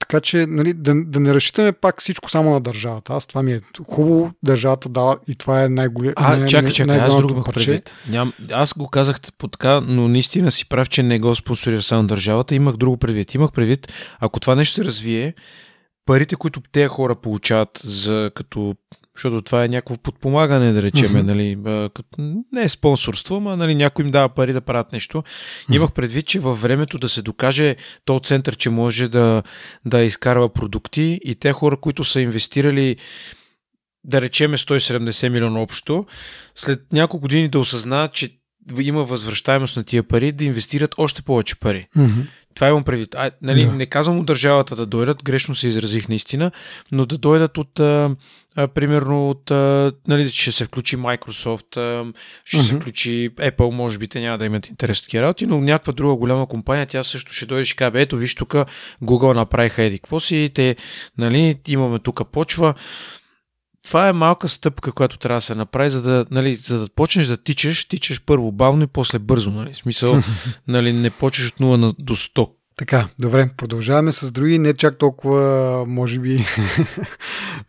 Така че нали, да, да не разчитаме пак всичко само на държавата. Аз това ми е хубаво, държавата дава и това е най-голям. А, най- чакай, чакай, аз друго парче. Ням, аз го казах по така, но наистина си прав, че не го спонсорира само държавата. Имах друго предвид. Имах предвид, ако това нещо се развие, парите, които тези хора получават за, като защото това е някакво подпомагане, да речеме, uh-huh. нали, като, не е спонсорство, а нали, някой им дава пари да правят нещо. Uh-huh. Имах предвид, че във времето да се докаже то център, че може да, да изкарва продукти и те хора, които са инвестирали да речеме 170 милиона общо, след няколко години да осъзнаят, че има възвръщаемост на тия пари, да инвестират още повече пари. Uh-huh. Това имам предвид. А, нали, Да. Не казвам от държавата да дойдат, грешно се изразих наистина, но да дойдат от, а, а, примерно, от, а, нали, ще се включи Microsoft, а, ще се Мгм. включи Apple, може би те няма да имат интерес от такива работи, но някаква друга голяма компания, тя също ще дойде и ще каже, «Бе, ето виж тук Google направиха еди какво си, те, нали, имаме тук почва. Това е малка стъпка, която трябва да се направи, за да, нали, за да почнеш да тичаш, тичаш първо бавно и после бързо. Нали. В смисъл, *laughs* нали, не почнеш от 0 на, до 100. Така, добре, продължаваме с други, не чак толкова, може би,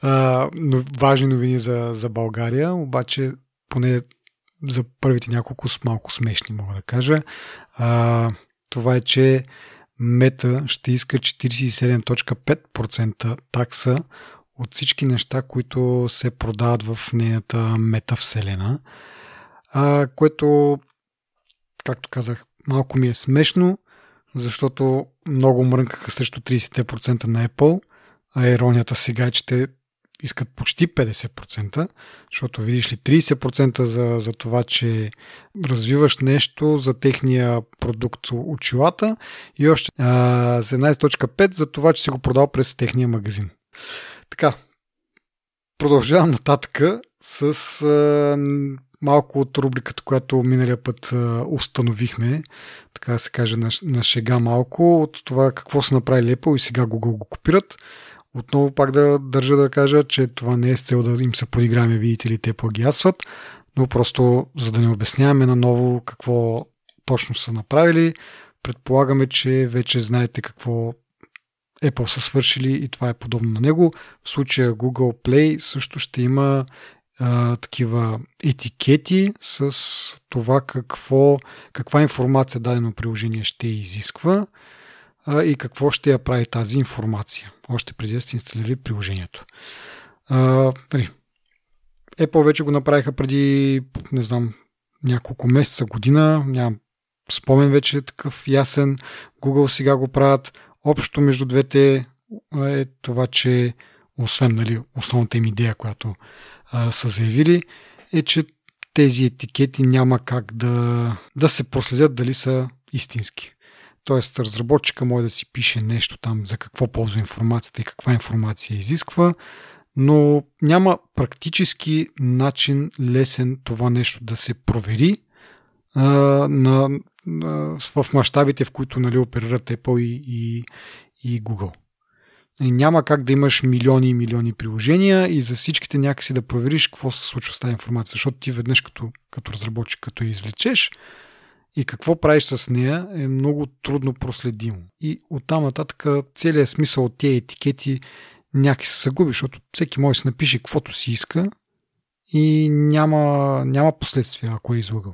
*laughs* важни новини за, за България, обаче поне за първите няколко с малко смешни, мога да кажа. А, това е, че Мета ще иска 47.5% такса от всички неща, които се продават в нейната метавселена, а, което, както казах, малко ми е смешно, защото много мрънкаха срещу 30% на Apple, а иронията сега е, че те искат почти 50%, защото видиш ли 30% за, за това, че развиваш нещо за техния продукт очилата и още а, 17.5% за това, че си го продал през техния магазин. Така, продължавам нататъка с а, малко от рубриката, която миналия път а, установихме, така да се каже на, на шега малко, от това какво са направили Apple и сега Google го копират. Отново пак да държа да кажа, че това не е с цел да им се подиграме, видите ли, те плагиатстват, но просто за да не обясняваме наново какво точно са направили, предполагаме, че вече знаете какво Apple са свършили и това е подобно на него. В случая Google Play също ще има а, такива етикети с това какво, каква информация дадено приложение ще изисква а, и какво ще я прави тази информация, още преди да сте инсталирали приложението. А, нали, Apple вече го направиха преди, не знам, няколко месеца, година, нямам спомен вече е такъв ясен. Google сега го правят. Общо между двете е това, че освен нали, основната им идея, която а, са заявили, е, че тези етикети няма как да, да се проследят дали са истински. Тоест, разработчика може да си пише нещо там за какво ползва информацията и каква информация изисква, но няма практически начин лесен това нещо да се провери а, на, в мащабите, в които нали, оперират Apple и, и, и Google. Нали, Няма как да имаш милиони и милиони приложения и за всичките някакси да провериш какво се случва с тази информация, защото ти веднъж като, като разработчик, като я извлечеш и какво правиш с нея е много трудно проследимо. И оттам нататък целият смисъл от тези етикети някакси се загуби, защото всеки може да си напише каквото си иска и няма, няма последствия, ако е излагал.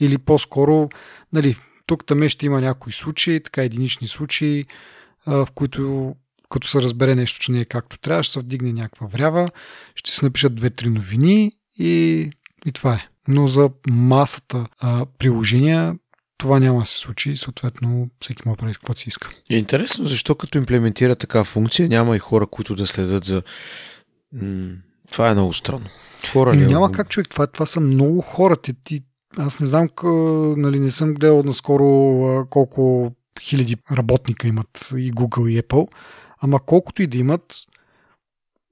Или по-скоро, нали, тук там ще има някои случаи, така единични случаи, в които като се разбере нещо, че не е както трябва, ще се вдигне някаква врява, ще се напишат две-три новини и, и това е. Но за масата а, приложения това няма да се случи съответно всеки може да прави каквото си иска. Е интересно защо като имплементира така функция, няма и хора, които да следят за... М- това е много странно. Хора ли няма го- как човек, това, това са много хора. Ти, ти, аз не знам, къ, нали, не съм гледал наскоро колко хиляди работника имат и Google и Apple, ама колкото и да имат,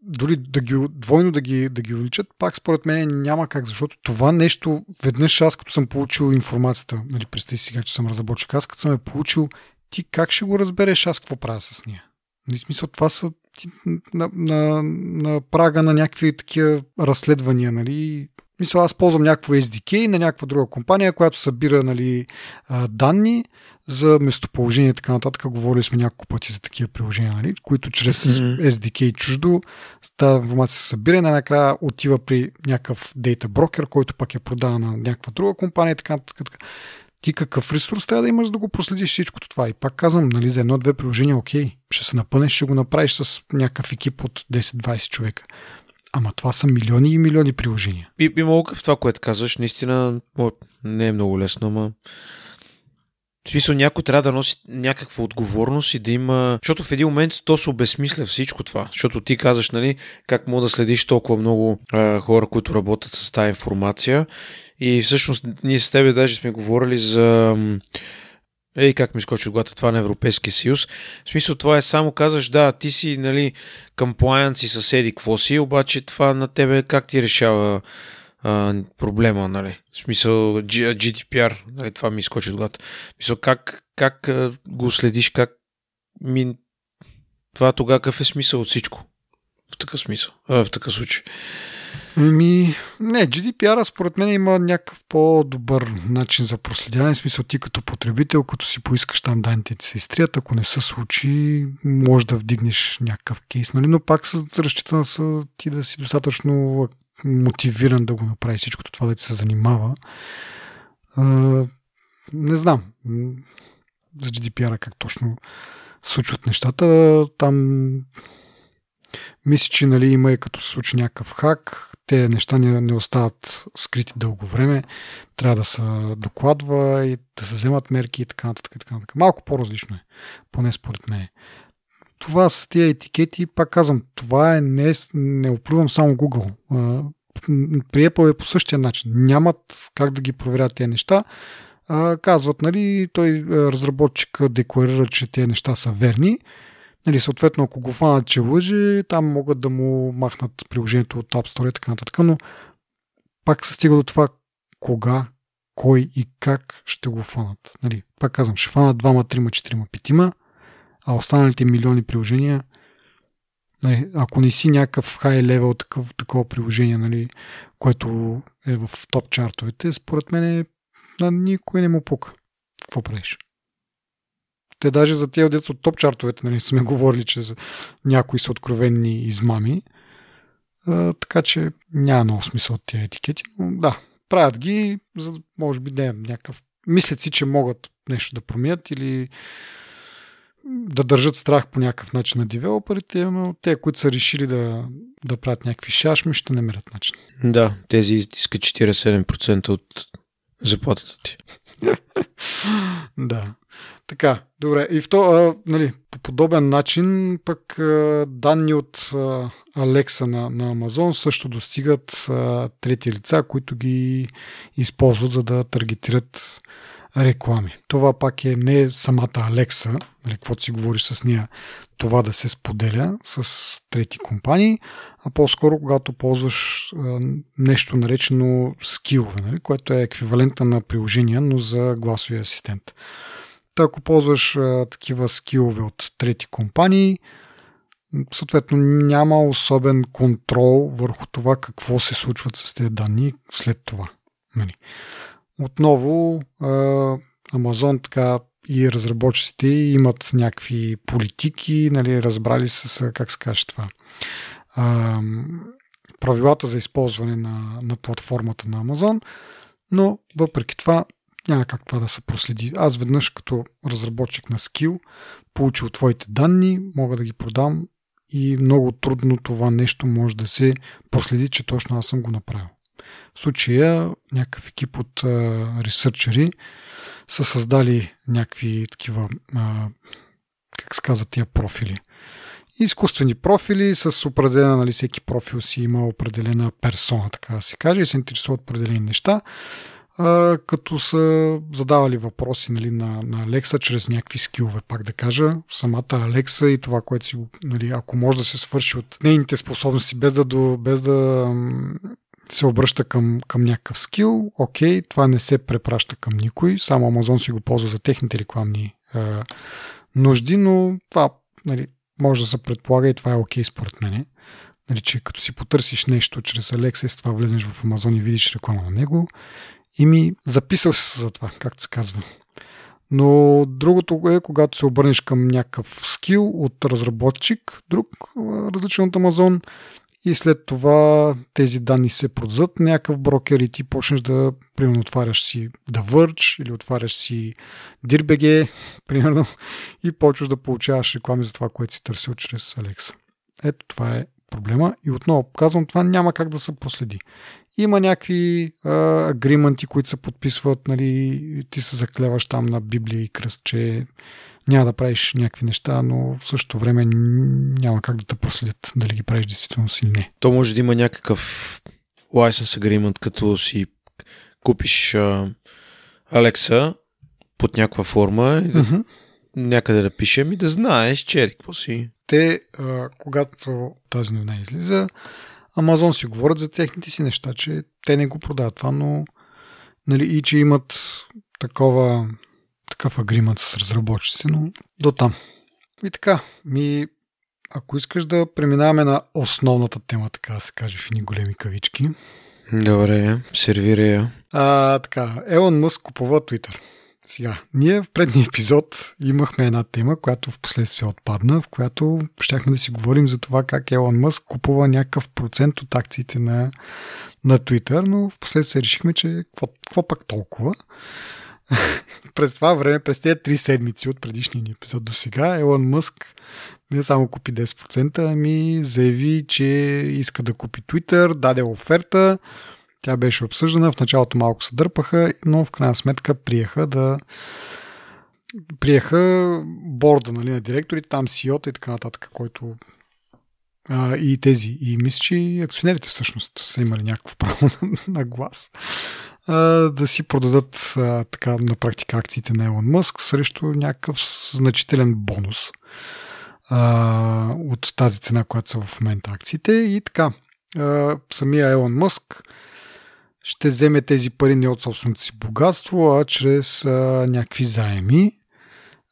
дори да ги, двойно да ги, да ги увеличат, пак според мен няма как, защото това нещо, веднъж аз като съм получил информацията, нали, представи сега, че съм разработчик, аз като съм я получил, ти как ще го разбереш аз какво правя с нея? Нали, смисъл, това са на, на, на прага на някакви такива разследвания, нали, мисля, аз ползвам някакво SDK на някаква друга компания, която събира нали, данни за местоположение и така нататък. Говорили сме няколко пъти за такива приложения, нали, които чрез. SDK чуждо тази информация се събира и накрая отива при някакъв дейта брокер, който пък я продава на някаква друга компания и така нататък. Ти какъв ресурс трябва да имаш да го проследиш всичкото това? И пак казвам, нали, за едно-две приложения, окей, ще се напънеш, ще го направиш с някакъв екип от 10-20 човека. Ама това са милиони и милиони приложения. Би, би мога в това, което казваш, наистина не е много лесно, ама... Смисъл, някой трябва да носи някаква отговорност и да има... Защото в един момент то се обезмисля всичко това. Защото ти казваш, нали, как мога да следиш толкова много а, хора, които работят с тази информация. И всъщност ние с тебе даже сме говорили за... Ей, как ми скочи от главата това на Европейския съюз. В смисъл, това е само казваш, да, ти си, нали, комплайанс и съседи, какво си, обаче това на тебе как ти решава а, проблема, нали? В смисъл, GDPR, нали, това ми скочи от главата. В смисъл, как, как го следиш, как ми... Това тогава какъв е смисъл от всичко? В такъв смисъл, а, в такъв случай. Ми, не, GDPR според мен има някакъв по-добър начин за проследяване. В смисъл ти като потребител, като си поискаш там данните ти се изтрият, ако не се случи, може да вдигнеш някакъв кейс, нали? но пак са разчита са ти да си достатъчно мотивиран да го направи всичкото това да ти се занимава. А, не знам за GDPR как точно случват нещата. Там мисля, че нали, има и като се случи някакъв хак, те неща не, не остават скрити дълго време, трябва да се докладва и да се вземат мерки и така нататък. И така нататък. Малко по-различно е, поне според мен. Това с тези етикети, пак казвам, това е не, не оплювам само Google. При Apple е по същия начин. Нямат как да ги проверят тези неща. Казват, нали, той разработчик декларира, че тези неща са верни Нали, съответно, ако го фанат, че лъжи, там могат да му махнат приложението от App Store и така нататък, но пак се стига до това кога, кой и как ще го фанат. Нали, пак казвам, ще фанат двама, трима, четирима, петима, а останалите милиони приложения, нали, ако не си някакъв хай левел такъв, такова приложение, нали, което е в топ чартовете, според мен е, на никой не му пука. Какво правиш? Те даже за тези деца от топ чартовете нали, сме *laughs* говорили, че за някои са откровенни измами. А, така че няма много смисъл от тези етикети. Но да, правят ги, за може би да е някакъв... Мислят си, че могат нещо да променят или да държат страх по някакъв начин на девелоперите, но те, които са решили да, да правят някакви шашми, ще намерят начин. Да, тези искат 47% от заплатата ти. *laughs* да. Така, добре. И в то, а, нали, по подобен начин пък а, данни от а, Alexa на, на Amazon също достигат а, трети лица, които ги използват за да таргетират реклами. Това пак е не самата Alexa, нали, каквото си говориш с нея, това да се споделя с трети компании, а по-скоро когато ползваш а, нещо наречено скилове, нали, което е еквивалента на приложения, но за гласови асистент. Та ако ползваш а, такива скилове от трети компании, съответно няма особен контрол върху това какво се случват с тези данни след това. Нали. Отново а, Amazon така и разработчиците имат някакви политики, нали, разбрали с, как се каже това, а, правилата за използване на, на платформата на Amazon, но въпреки това няма как това да се проследи. Аз веднъж като разработчик на скил, получил твоите данни, мога да ги продам и много трудно това нещо може да се проследи, че точно аз съм го направил. В случая някакъв екип от ресърчери са създали някакви такива, а, как се казват тия профили. Изкуствени профили с определена, нали, всеки профил си има определена персона, така да се каже, и се интересуват определени неща а, като са задавали въпроси нали, на, на Алекса чрез някакви скилове, пак да кажа. Самата Алекса и това, което си, нали, ако може да се свърши от нейните способности, без да, до, без да се обръща към, към някакъв скил, окей, това не се препраща към никой, само Амазон си го ползва за техните рекламни а, нужди, но това нали, може да се предполага и това е окей според мен. Нали, че като си потърсиш нещо чрез Alexa с това влезеш в Амазон и видиш реклама на него и ми записал се за това, както се казва. Но другото е, когато се обърнеш към някакъв скил от разработчик, друг, различен от Амазон, и след това тези данни се продадат някакъв брокер и ти почнеш да, примерно, отваряш си The или отваряш си DIRBG, *laughs* примерно, и почваш да получаваш реклами за това, което си търсил чрез Alexa. Ето това е проблема и отново казвам, това няма как да се проследи. Има някакви агриманти, които се подписват, нали, ти се заклеваш там на Библия и кръст, че няма да правиш някакви неща, но в същото време няма как да те проследят дали ги правиш действително или не. То може да има някакъв license agreement, като си купиш Алекса, под някаква форма и да, mm-hmm. някъде да пишем и да знаеш, че е какво си. Те, а, когато тази новина излиза, Амазон си говорят за техните си неща, че те не го продават това, но нали, и че имат такова, такъв агримент с разработчици, но до там. И така, ми, ако искаш да преминаваме на основната тема, така да се каже, в едни големи кавички. Добре, сервирай я. А, така, Елон Мъск купува Twitter. Сега, ние в предния епизод имахме една тема, която в последствие отпадна, в която щяхме да си говорим за това как Елон Мъск купува някакъв процент от акциите на, на Twitter, но в последствие решихме, че какво, пак толкова. *laughs* през това време, през тези три седмици от предишния епизод до сега, Елон Мъск не само купи 10%, ами заяви, че иска да купи Twitter, даде оферта, тя беше обсъждана, в началото малко се дърпаха, но в крайна сметка приеха да приеха борда нали, на директорите, там CEO и така нататък, който а, и тези, и мисля, че и акционерите всъщност са имали някакво *laughs* право на, на глас а, да си продадат а, така на практика акциите на Елон Мъск срещу някакъв значителен бонус а, от тази цена, която са в момента акциите и така. А, самия Елон Мъск ще вземе тези пари не от собственото си богатство, а чрез а, някакви заеми.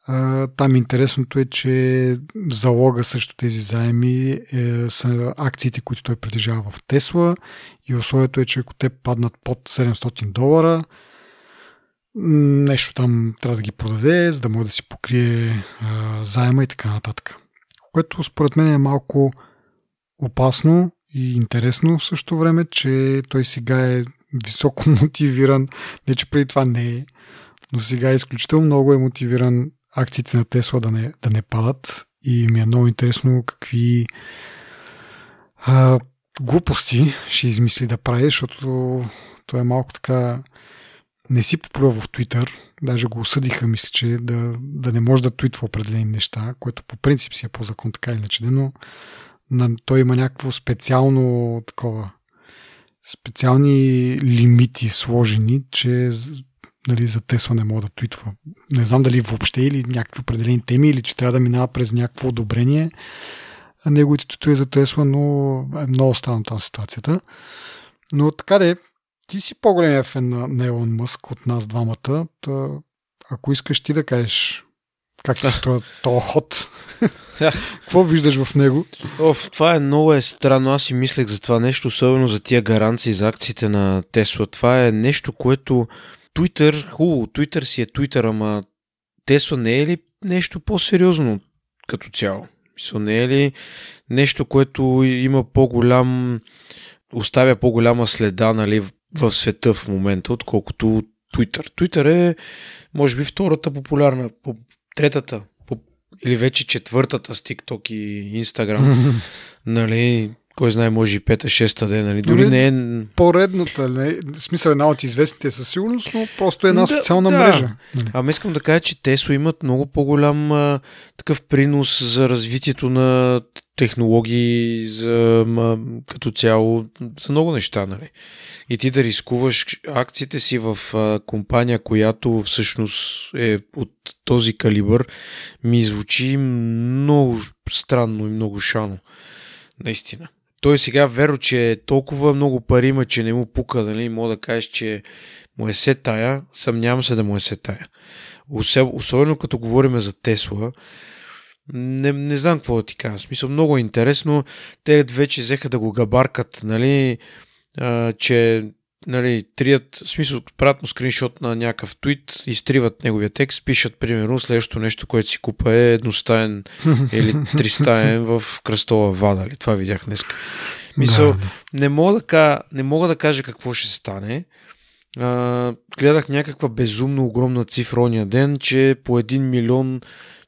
А, там интересното е, че залога срещу тези заеми е, са акциите, които той притежава в Тесла и условието е, че ако те паднат под 700 долара, нещо там трябва да ги продаде, за да може да си покрие а, заема и така нататък. Което според мен е малко опасно и интересно в същото време, че той сега е високо *laughs* мотивиран. Не, че преди това не е, но сега е изключително много е мотивиран акциите на Тесла да не, да не падат. И ми е много интересно какви а, глупости ще измисли да прави, защото той е малко така не си попълва в Твитър, даже го осъдиха, мисля, че да, да не може да твитва определени неща, което по принцип си е по закон така или иначе, но на, той има някакво специално такова специални лимити сложени, че нали, за Тесла не мога да твитва. Не знам дали въобще или някакви определени теми, или че трябва да минава през някакво одобрение неговите твитове за Тесла, но е много странно тази ситуацията. Но така де, ти си по-големия фен на, на Елон Мъск от нас двамата. Та, ако искаш ти да кажеш как се строя този ход? Какво виждаш в него? Оф, това е много е странно. Аз си мислех за това нещо, особено за тия гаранции за акциите на Тесла. Това е нещо, което Twitter, хубаво, Twitter си е Twitter, ама Тесла не е ли нещо по-сериозно като цяло? Мисля, не е ли нещо, което има по-голям, оставя по-голяма следа нали, в света в момента, отколкото Twitter. Twitter е, може би, втората популярна, третата или вече четвъртата с TikTok и Instagram. *laughs* нали, кой знае, може и пета, шеста ден, нали? Дори не е... Поредната, не, в смисъл една от известните със сигурност, но просто е една да, социална да. мрежа. Нали? Ама искам да кажа, че Тесло имат много по-голям а, такъв принос за развитието на технологии, за, като цяло, за много неща, нали? И ти да рискуваш акциите си в компания, която всъщност е от този калибър, ми звучи много странно и много шано. Наистина той сега веро, че толкова много пари има, че не му пука, нали, мога да кажеш, че му е се тая, съмнявам се да му е се тая. Особено като говорим за Тесла, не, не знам какво да ти кажа. Смисъл, много е интересно. Те вече взеха да го габаркат, нали, а, че нали, трият, в смисъл, правят му скриншот на някакъв твит, изтриват неговия текст, пишат, примерно, следващото нещо, което си купа е едностаен *laughs* или тристаен в кръстова вада. Ли? Това видях днес. Мисъл, не мога да, кажа, не мога да кажа какво ще стане. А, гледах някаква безумно огромна цифра ония ден, че по един милион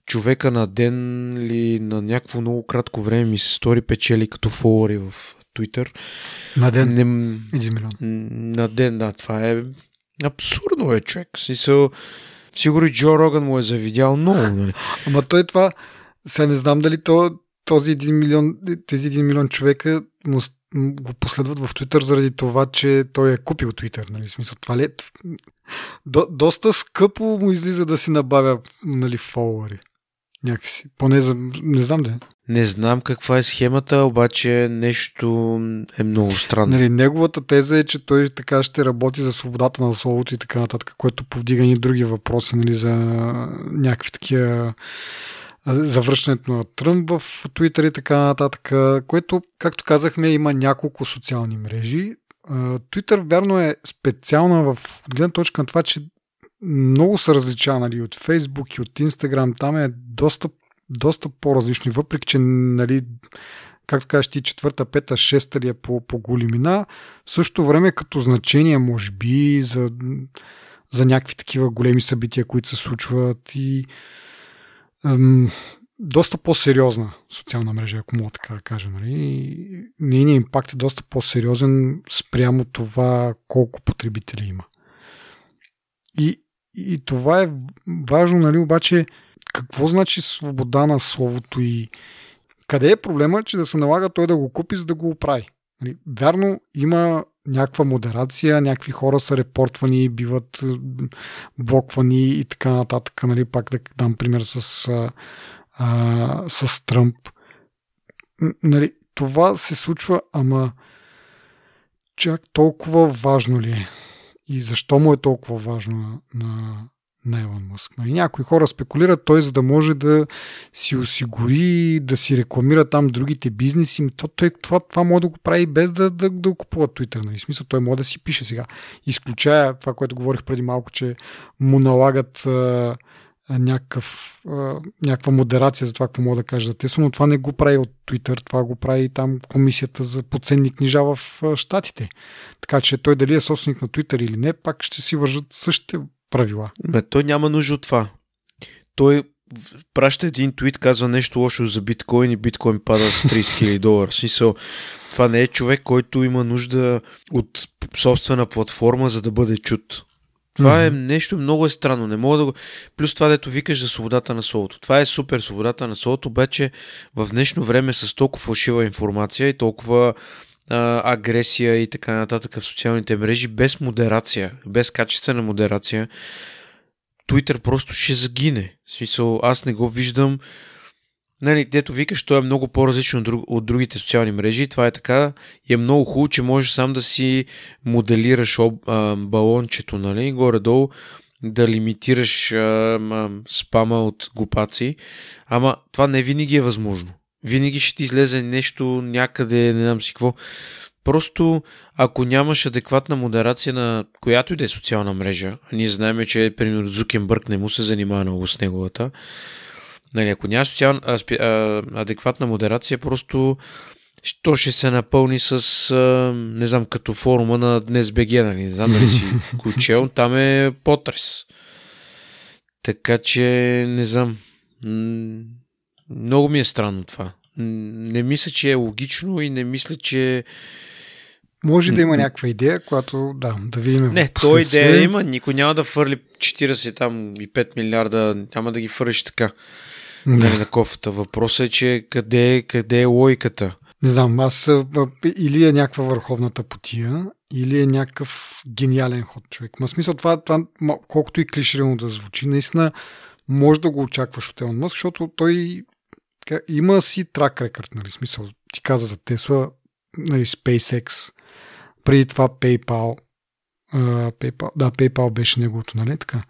човека на ден или на някакво много кратко време ми се стори печели като фолуари в Twitter. На ден? Не, Един милион. На ден, да. Това е абсурдно е, човек. Смисъл, сигурно Джо Роган му е завидял много, нали? Ама той това, сега не знам дали то, този един милион, тези един милион човека му го последват в Twitter заради това, че той е купил Twitter. Нали? Смисъл, това ли е? До, доста скъпо му излиза да си набавя нали, фолуари. Някакси. Поне за... Не знам да Не знам каква е схемата, обаче нещо е много странно. Нали, неговата теза е, че той така ще работи за свободата на словото и така нататък, което повдига ни други въпроси нали, за някакви такива завръщането на Тръмп в Twitter и така нататък, което, както казахме, има няколко социални мрежи. Twitter, вярно е специална в гледна точка на това, че много се различава нали, от Facebook и от Instagram. Там е доста, доста по-различно. Въпреки, че нали, както кажеш ти, четвърта, пета, шеста ли е по, по големина, в същото време като значение, може би, за, за някакви такива големи събития, които се случват и ем, доста по-сериозна социална мрежа, ако мога така да кажа. Нали? Нейният импакт е доста по-сериозен спрямо това колко потребители има. И, и това е важно, нали, обаче какво значи свобода на словото и къде е проблема, че да се налага той да го купи, за да го оправи? Нали, вярно, има някаква модерация, някакви хора са репортвани, биват блоквани и така нататък. Нали, пак да дам пример с, а, с Тръмп. Нали, това се случва, ама чак толкова важно ли е? И защо му е толкова важно на, на, Елон Мъск. Нали, някои хора спекулират той, за да може да си осигури, да си рекламира там другите бизнеси. Това, той, това, това може да го прави без да, да, да купува Twitter. Нали? Смисъл, той може да си пише сега. Изключая това, което говорих преди малко, че му налагат а, някакъв, някаква модерация за това, какво мога да кажа за Тесла, но това не го прави от Twitter, това го прави там комисията за подценни книжа в Штатите. Така че той дали е собственик на Twitter или не, пак ще си вържат същите правила. Бе, той няма нужда от това. Той праща един твит, казва нещо лошо за биткоин и биткоин пада с 30 000 долара. Смисъл, това не е човек, който има нужда от собствена платформа, за да бъде чут. Това mm-hmm. е нещо много е странно. Не мога да го... Плюс това, дето викаш за свободата на словото. Това е супер свободата на словото, обаче в днешно време с толкова фалшива информация и толкова а, агресия и така нататък в социалните мрежи, без модерация, без качествена модерация, Twitter просто ще загине. В смисъл, аз не го виждам. Нали, дето викаш, той е много по-различно от, от другите социални мрежи. Това е така. И е много хубаво, че можеш сам да си моделираш об, а, балончето, нали, горе-долу, да лимитираш а, а, спама от глупаци. Ама това не винаги е възможно винаги ще ти излезе нещо някъде, не знам си какво. Просто ако нямаш адекватна модерация на която и да е социална мрежа, ние знаем, че примерно Зукенбърг не му се занимава много с неговата, нали, ако нямаш социална, а, а, адекватна модерация, просто то ще се напълни с, а, не знам, като форума на Днес БГ, нали, не знам дали си *laughs* кучел, там е потрес. Така че, не знам, много ми е странно това. Не мисля, че е логично и не мисля, че... Може да има някаква идея, която да, да видим. Не, то идея има. Никой няма да фърли 40 там и 5 милиарда, няма да ги фърлиш така. Нали, на кофата. Въпросът е, че къде, къде е логиката? Не знам, аз или е някаква върховната потия, или е някакъв гениален ход човек. Ма смисъл това, това колкото и клиширано да звучи, наистина може да го очакваш от Елон Мъск, защото той така, има си трак рекорд, нали, смисъл. Ти каза за Тесла, нали, SpaceX, преди това PayPal, PayPal, да, PayPal беше неговото, нали, така.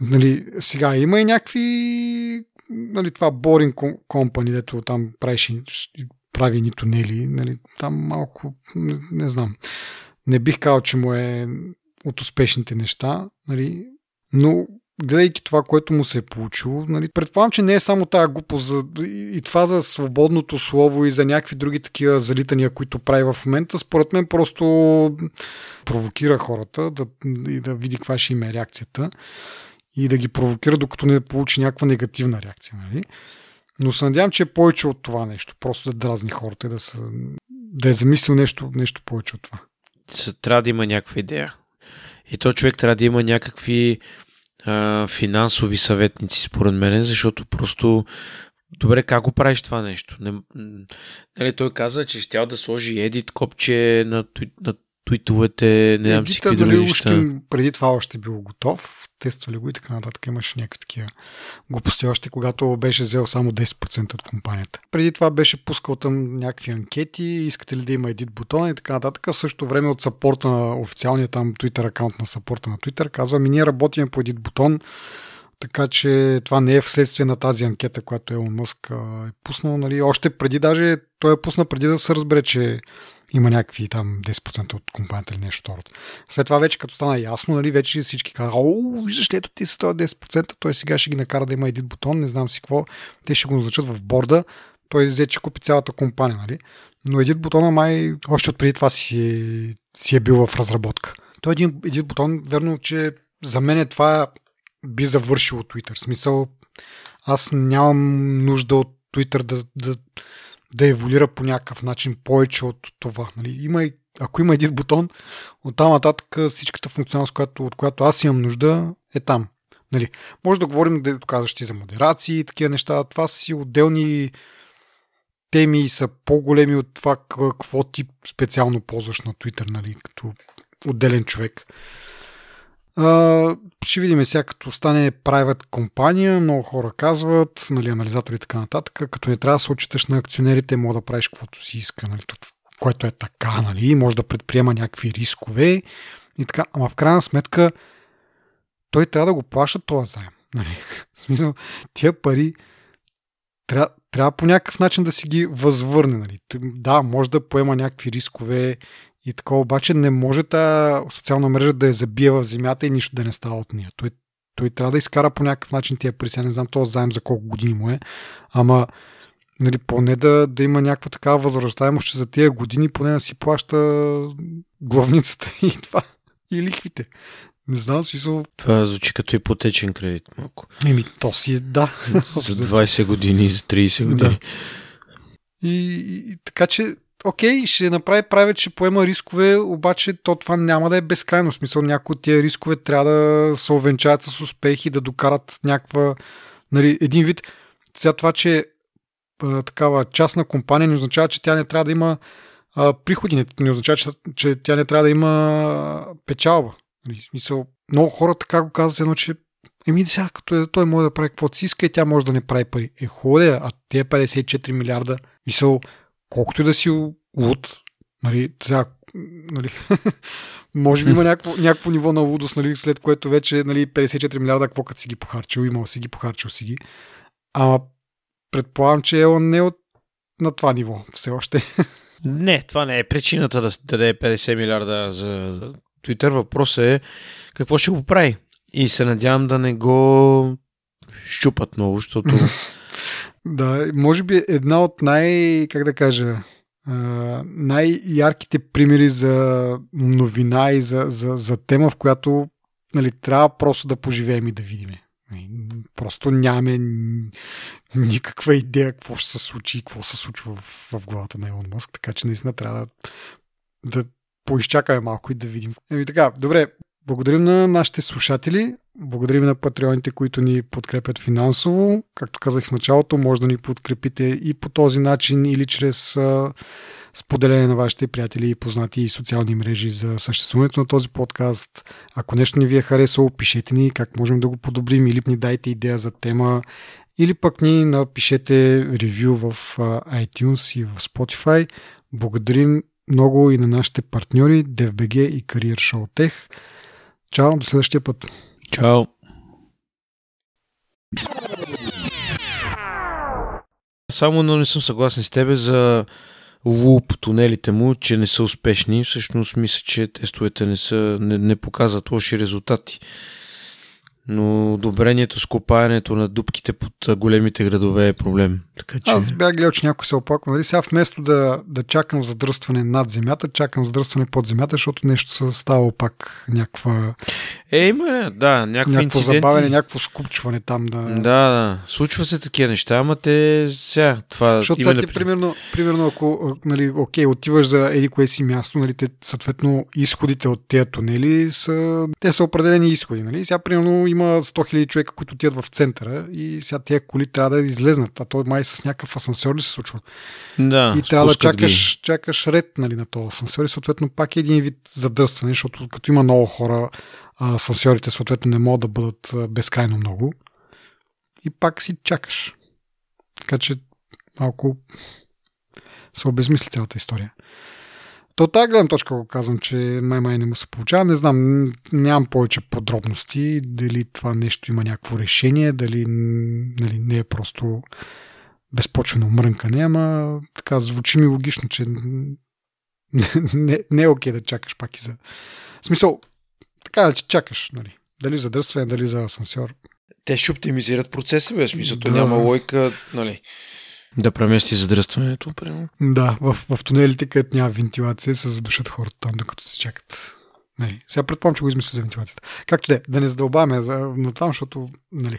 Нали, сега има и някакви нали, това Boring Company, дето там правиш, прави ни тунели, нали, там малко, не, не знам. Не бих казал, че му е от успешните неща, нали, но гледайки това, което му се е получило, нали, предполагам, че не е само тази глупост за, и това за свободното слово и за някакви други такива залитания, които прави в момента, според мен просто провокира хората да, и да види каква ще им е реакцията и да ги провокира, докато не получи някаква негативна реакция. Нали? Но се надявам, че е повече от това нещо. Просто да дразни хората и да, са, да е замислил нещо, нещо повече от това. Трябва да има някаква идея. И то човек трябва да има някакви а, финансови съветници, според мен, защото просто добре, как го правиш това нещо? Не, нали, той каза, че щял да сложи едит копче на, на твитовете, не знам си какви други неща. Преди това още бил готов, тествали го и така нататък. Имаше някакви такива глупости още, когато беше взел само 10% от компанията. Преди това беше пускал там някакви анкети, искате ли да има едит бутон и така нататък. В същото време от сапорта на официалния там Twitter акаунт на сапорта на Twitter казва, ми ние работим по едит бутон, така че това не е вследствие на тази анкета, която Елон Мъск е пуснал. Нали? Още преди даже, той е пусна преди да се разбере, че има някакви там 10% от компанията или нещо второто. След това вече като стана ясно, нали, вече всички казаха, о, виждаш ето ти са 10%, той сега ще ги накара да има един бутон, не знам си какво, те ще го назначат в борда, той взе, че купи цялата компания, нали? Но един бутон, май още от преди това си си е бил в разработка. Той един, един бутон, верно, че за мен е това би завършило Twitter. В смисъл, аз нямам нужда от Twitter да, да, да еволюира по някакъв начин повече от това. Нали? Има, ако има един бутон, от там нататък всичката функционалност, която, от която аз имам нужда, е там. Нали? Може да говорим, да казваш ти за модерации и такива неща. Това си отделни теми са по-големи от това какво ти специално ползваш на Twitter, нали? като отделен човек. А, ще видим сега, като стане private компания, много хора казват, нали, анализатори и така нататък, като не трябва да се отчиташ на акционерите, може да правиш каквото си иска, нали, което е така, нали, може да предприема някакви рискове и така, ама в крайна сметка той трябва да го плаща този заем. Нали? *laughs* В смисъл, тия пари трябва, трябва по някакъв начин да си ги възвърне. Нали? Да, може да поема някакви рискове и така, обаче не може тази социална мрежа да я забие в земята и нищо да не става от нея. Той, той трябва да изкара по някакъв начин тия пари. Сега не знам този заем за колко години му е, ама нали, поне да, да има някаква такава възвръщаемост, че за тия години поне да си плаща главницата и това. И лихвите. Не знам, смисъл. Това звучи като ипотечен кредит малко. Еми, то си е, да. за 20 години, за 30 години. Да. И, и, така че окей, ще направи правят, ще поема рискове, обаче то това няма да е безкрайно. смисъл, някои от тия рискове трябва да се овенчаят с успехи, да докарат някаква, нали, един вид. Сега това, че а, такава частна компания не означава, че тя не трябва да има а, приходи, не, означава, че, че тя не трябва да има печалба. Нали, смисъл, много хора така го казват, едно, че Еми сега, като е, той може да прави каквото си иска и тя може да не прави пари. Е, хубаво а тези 54 милиарда, мисъл, колкото и да си луд, нали, сега, нали, *laughs* може би има някакво, някакво ниво на лудост, нали, след което вече нали, 54 милиарда, какво като си ги похарчил, имал си ги, похарчил си ги. Ама предполагам, че Елон не е от на това ниво все още. *laughs* Не, това не е причината да даде 50 милиарда за Twitter. Въпросът е какво ще го прави. И се надявам да не го щупат много, защото *laughs* Да, може би една от най, как да кажа, най-ярките примери за новина и за, за, за тема, в която нали, трябва просто да поживеем и да видим. Нали, просто нямаме никаква идея какво ще се случи и какво се случва в, в главата на Елон Мъск, така че наистина трябва да, да поизчакаме малко и да видим. Еми така, добре, благодарим на нашите слушатели. Благодарим на патреоните, които ни подкрепят финансово. Както казах в началото, може да ни подкрепите и по този начин или чрез а, споделяне на вашите приятели и познати и социални мрежи за съществуването на този подкаст. Ако нещо ни ви е харесало, пишете ни как можем да го подобрим или ни дайте идея за тема или пък ни напишете ревю в iTunes и в Spotify. Благодарим много и на нашите партньори DFBG и Career Show Tech. Чао, до следващия път. Чао. Само но не съм съгласен с тебе за луп тунелите му, че не са успешни. Всъщност мисля, че тестовете не, са, не, не показват лоши резултати но одобрението с копаенето на дубките под големите градове е проблем. Така, че... Аз бях гледал, че някой се опаква. Нали? Сега вместо да, да чакам задръстване над земята, чакам задръстване под земята, защото нещо се става пак някаква... Е, има, да, някакво инциденти. забавяне, някакво скупчване там. Да... да, да. Случва се такива неща, ама те сега това... Защото сега ти, примерно, примерно, ако нали, окей, отиваш за еди кое си място, нали, те, съответно изходите от тези тунели са, те са определени изходи. Нали? Сега, примерно, има има 100 000 човека, които отидат в центъра и сега тези коли трябва да излезнат, а то май с някакъв асансьор ли се случва. Да, и трябва да чакаш, чакаш ред нали, на този асансьор и съответно пак е един вид задръстване, защото като има много хора, асансьорите съответно не могат да бъдат безкрайно много и пак си чакаш. Така че малко се обезмисли цялата история. То от тази гледна точка го казвам, че май-май не му се получава. Не знам, нямам повече подробности, дали това нещо има някакво решение, дали нали, не е просто безпочвено мрънкане, ама така звучи ми логично, че *laughs* не, не е окей да чакаш пак и за... В смисъл, така че чакаш, нали? Дали за дръстване, дали за асансьор. Те ще оптимизират процеса, бе. Смисъл, Да. няма лойка, нали. Да премести задръстването, примерно. Да, в, в тунелите, където няма вентилация, се задушат хората там, докато се чакат. Нали. Сега предполагам, че го измисля за вентилацията. Както де, да не задълбаваме за, на това, защото нали,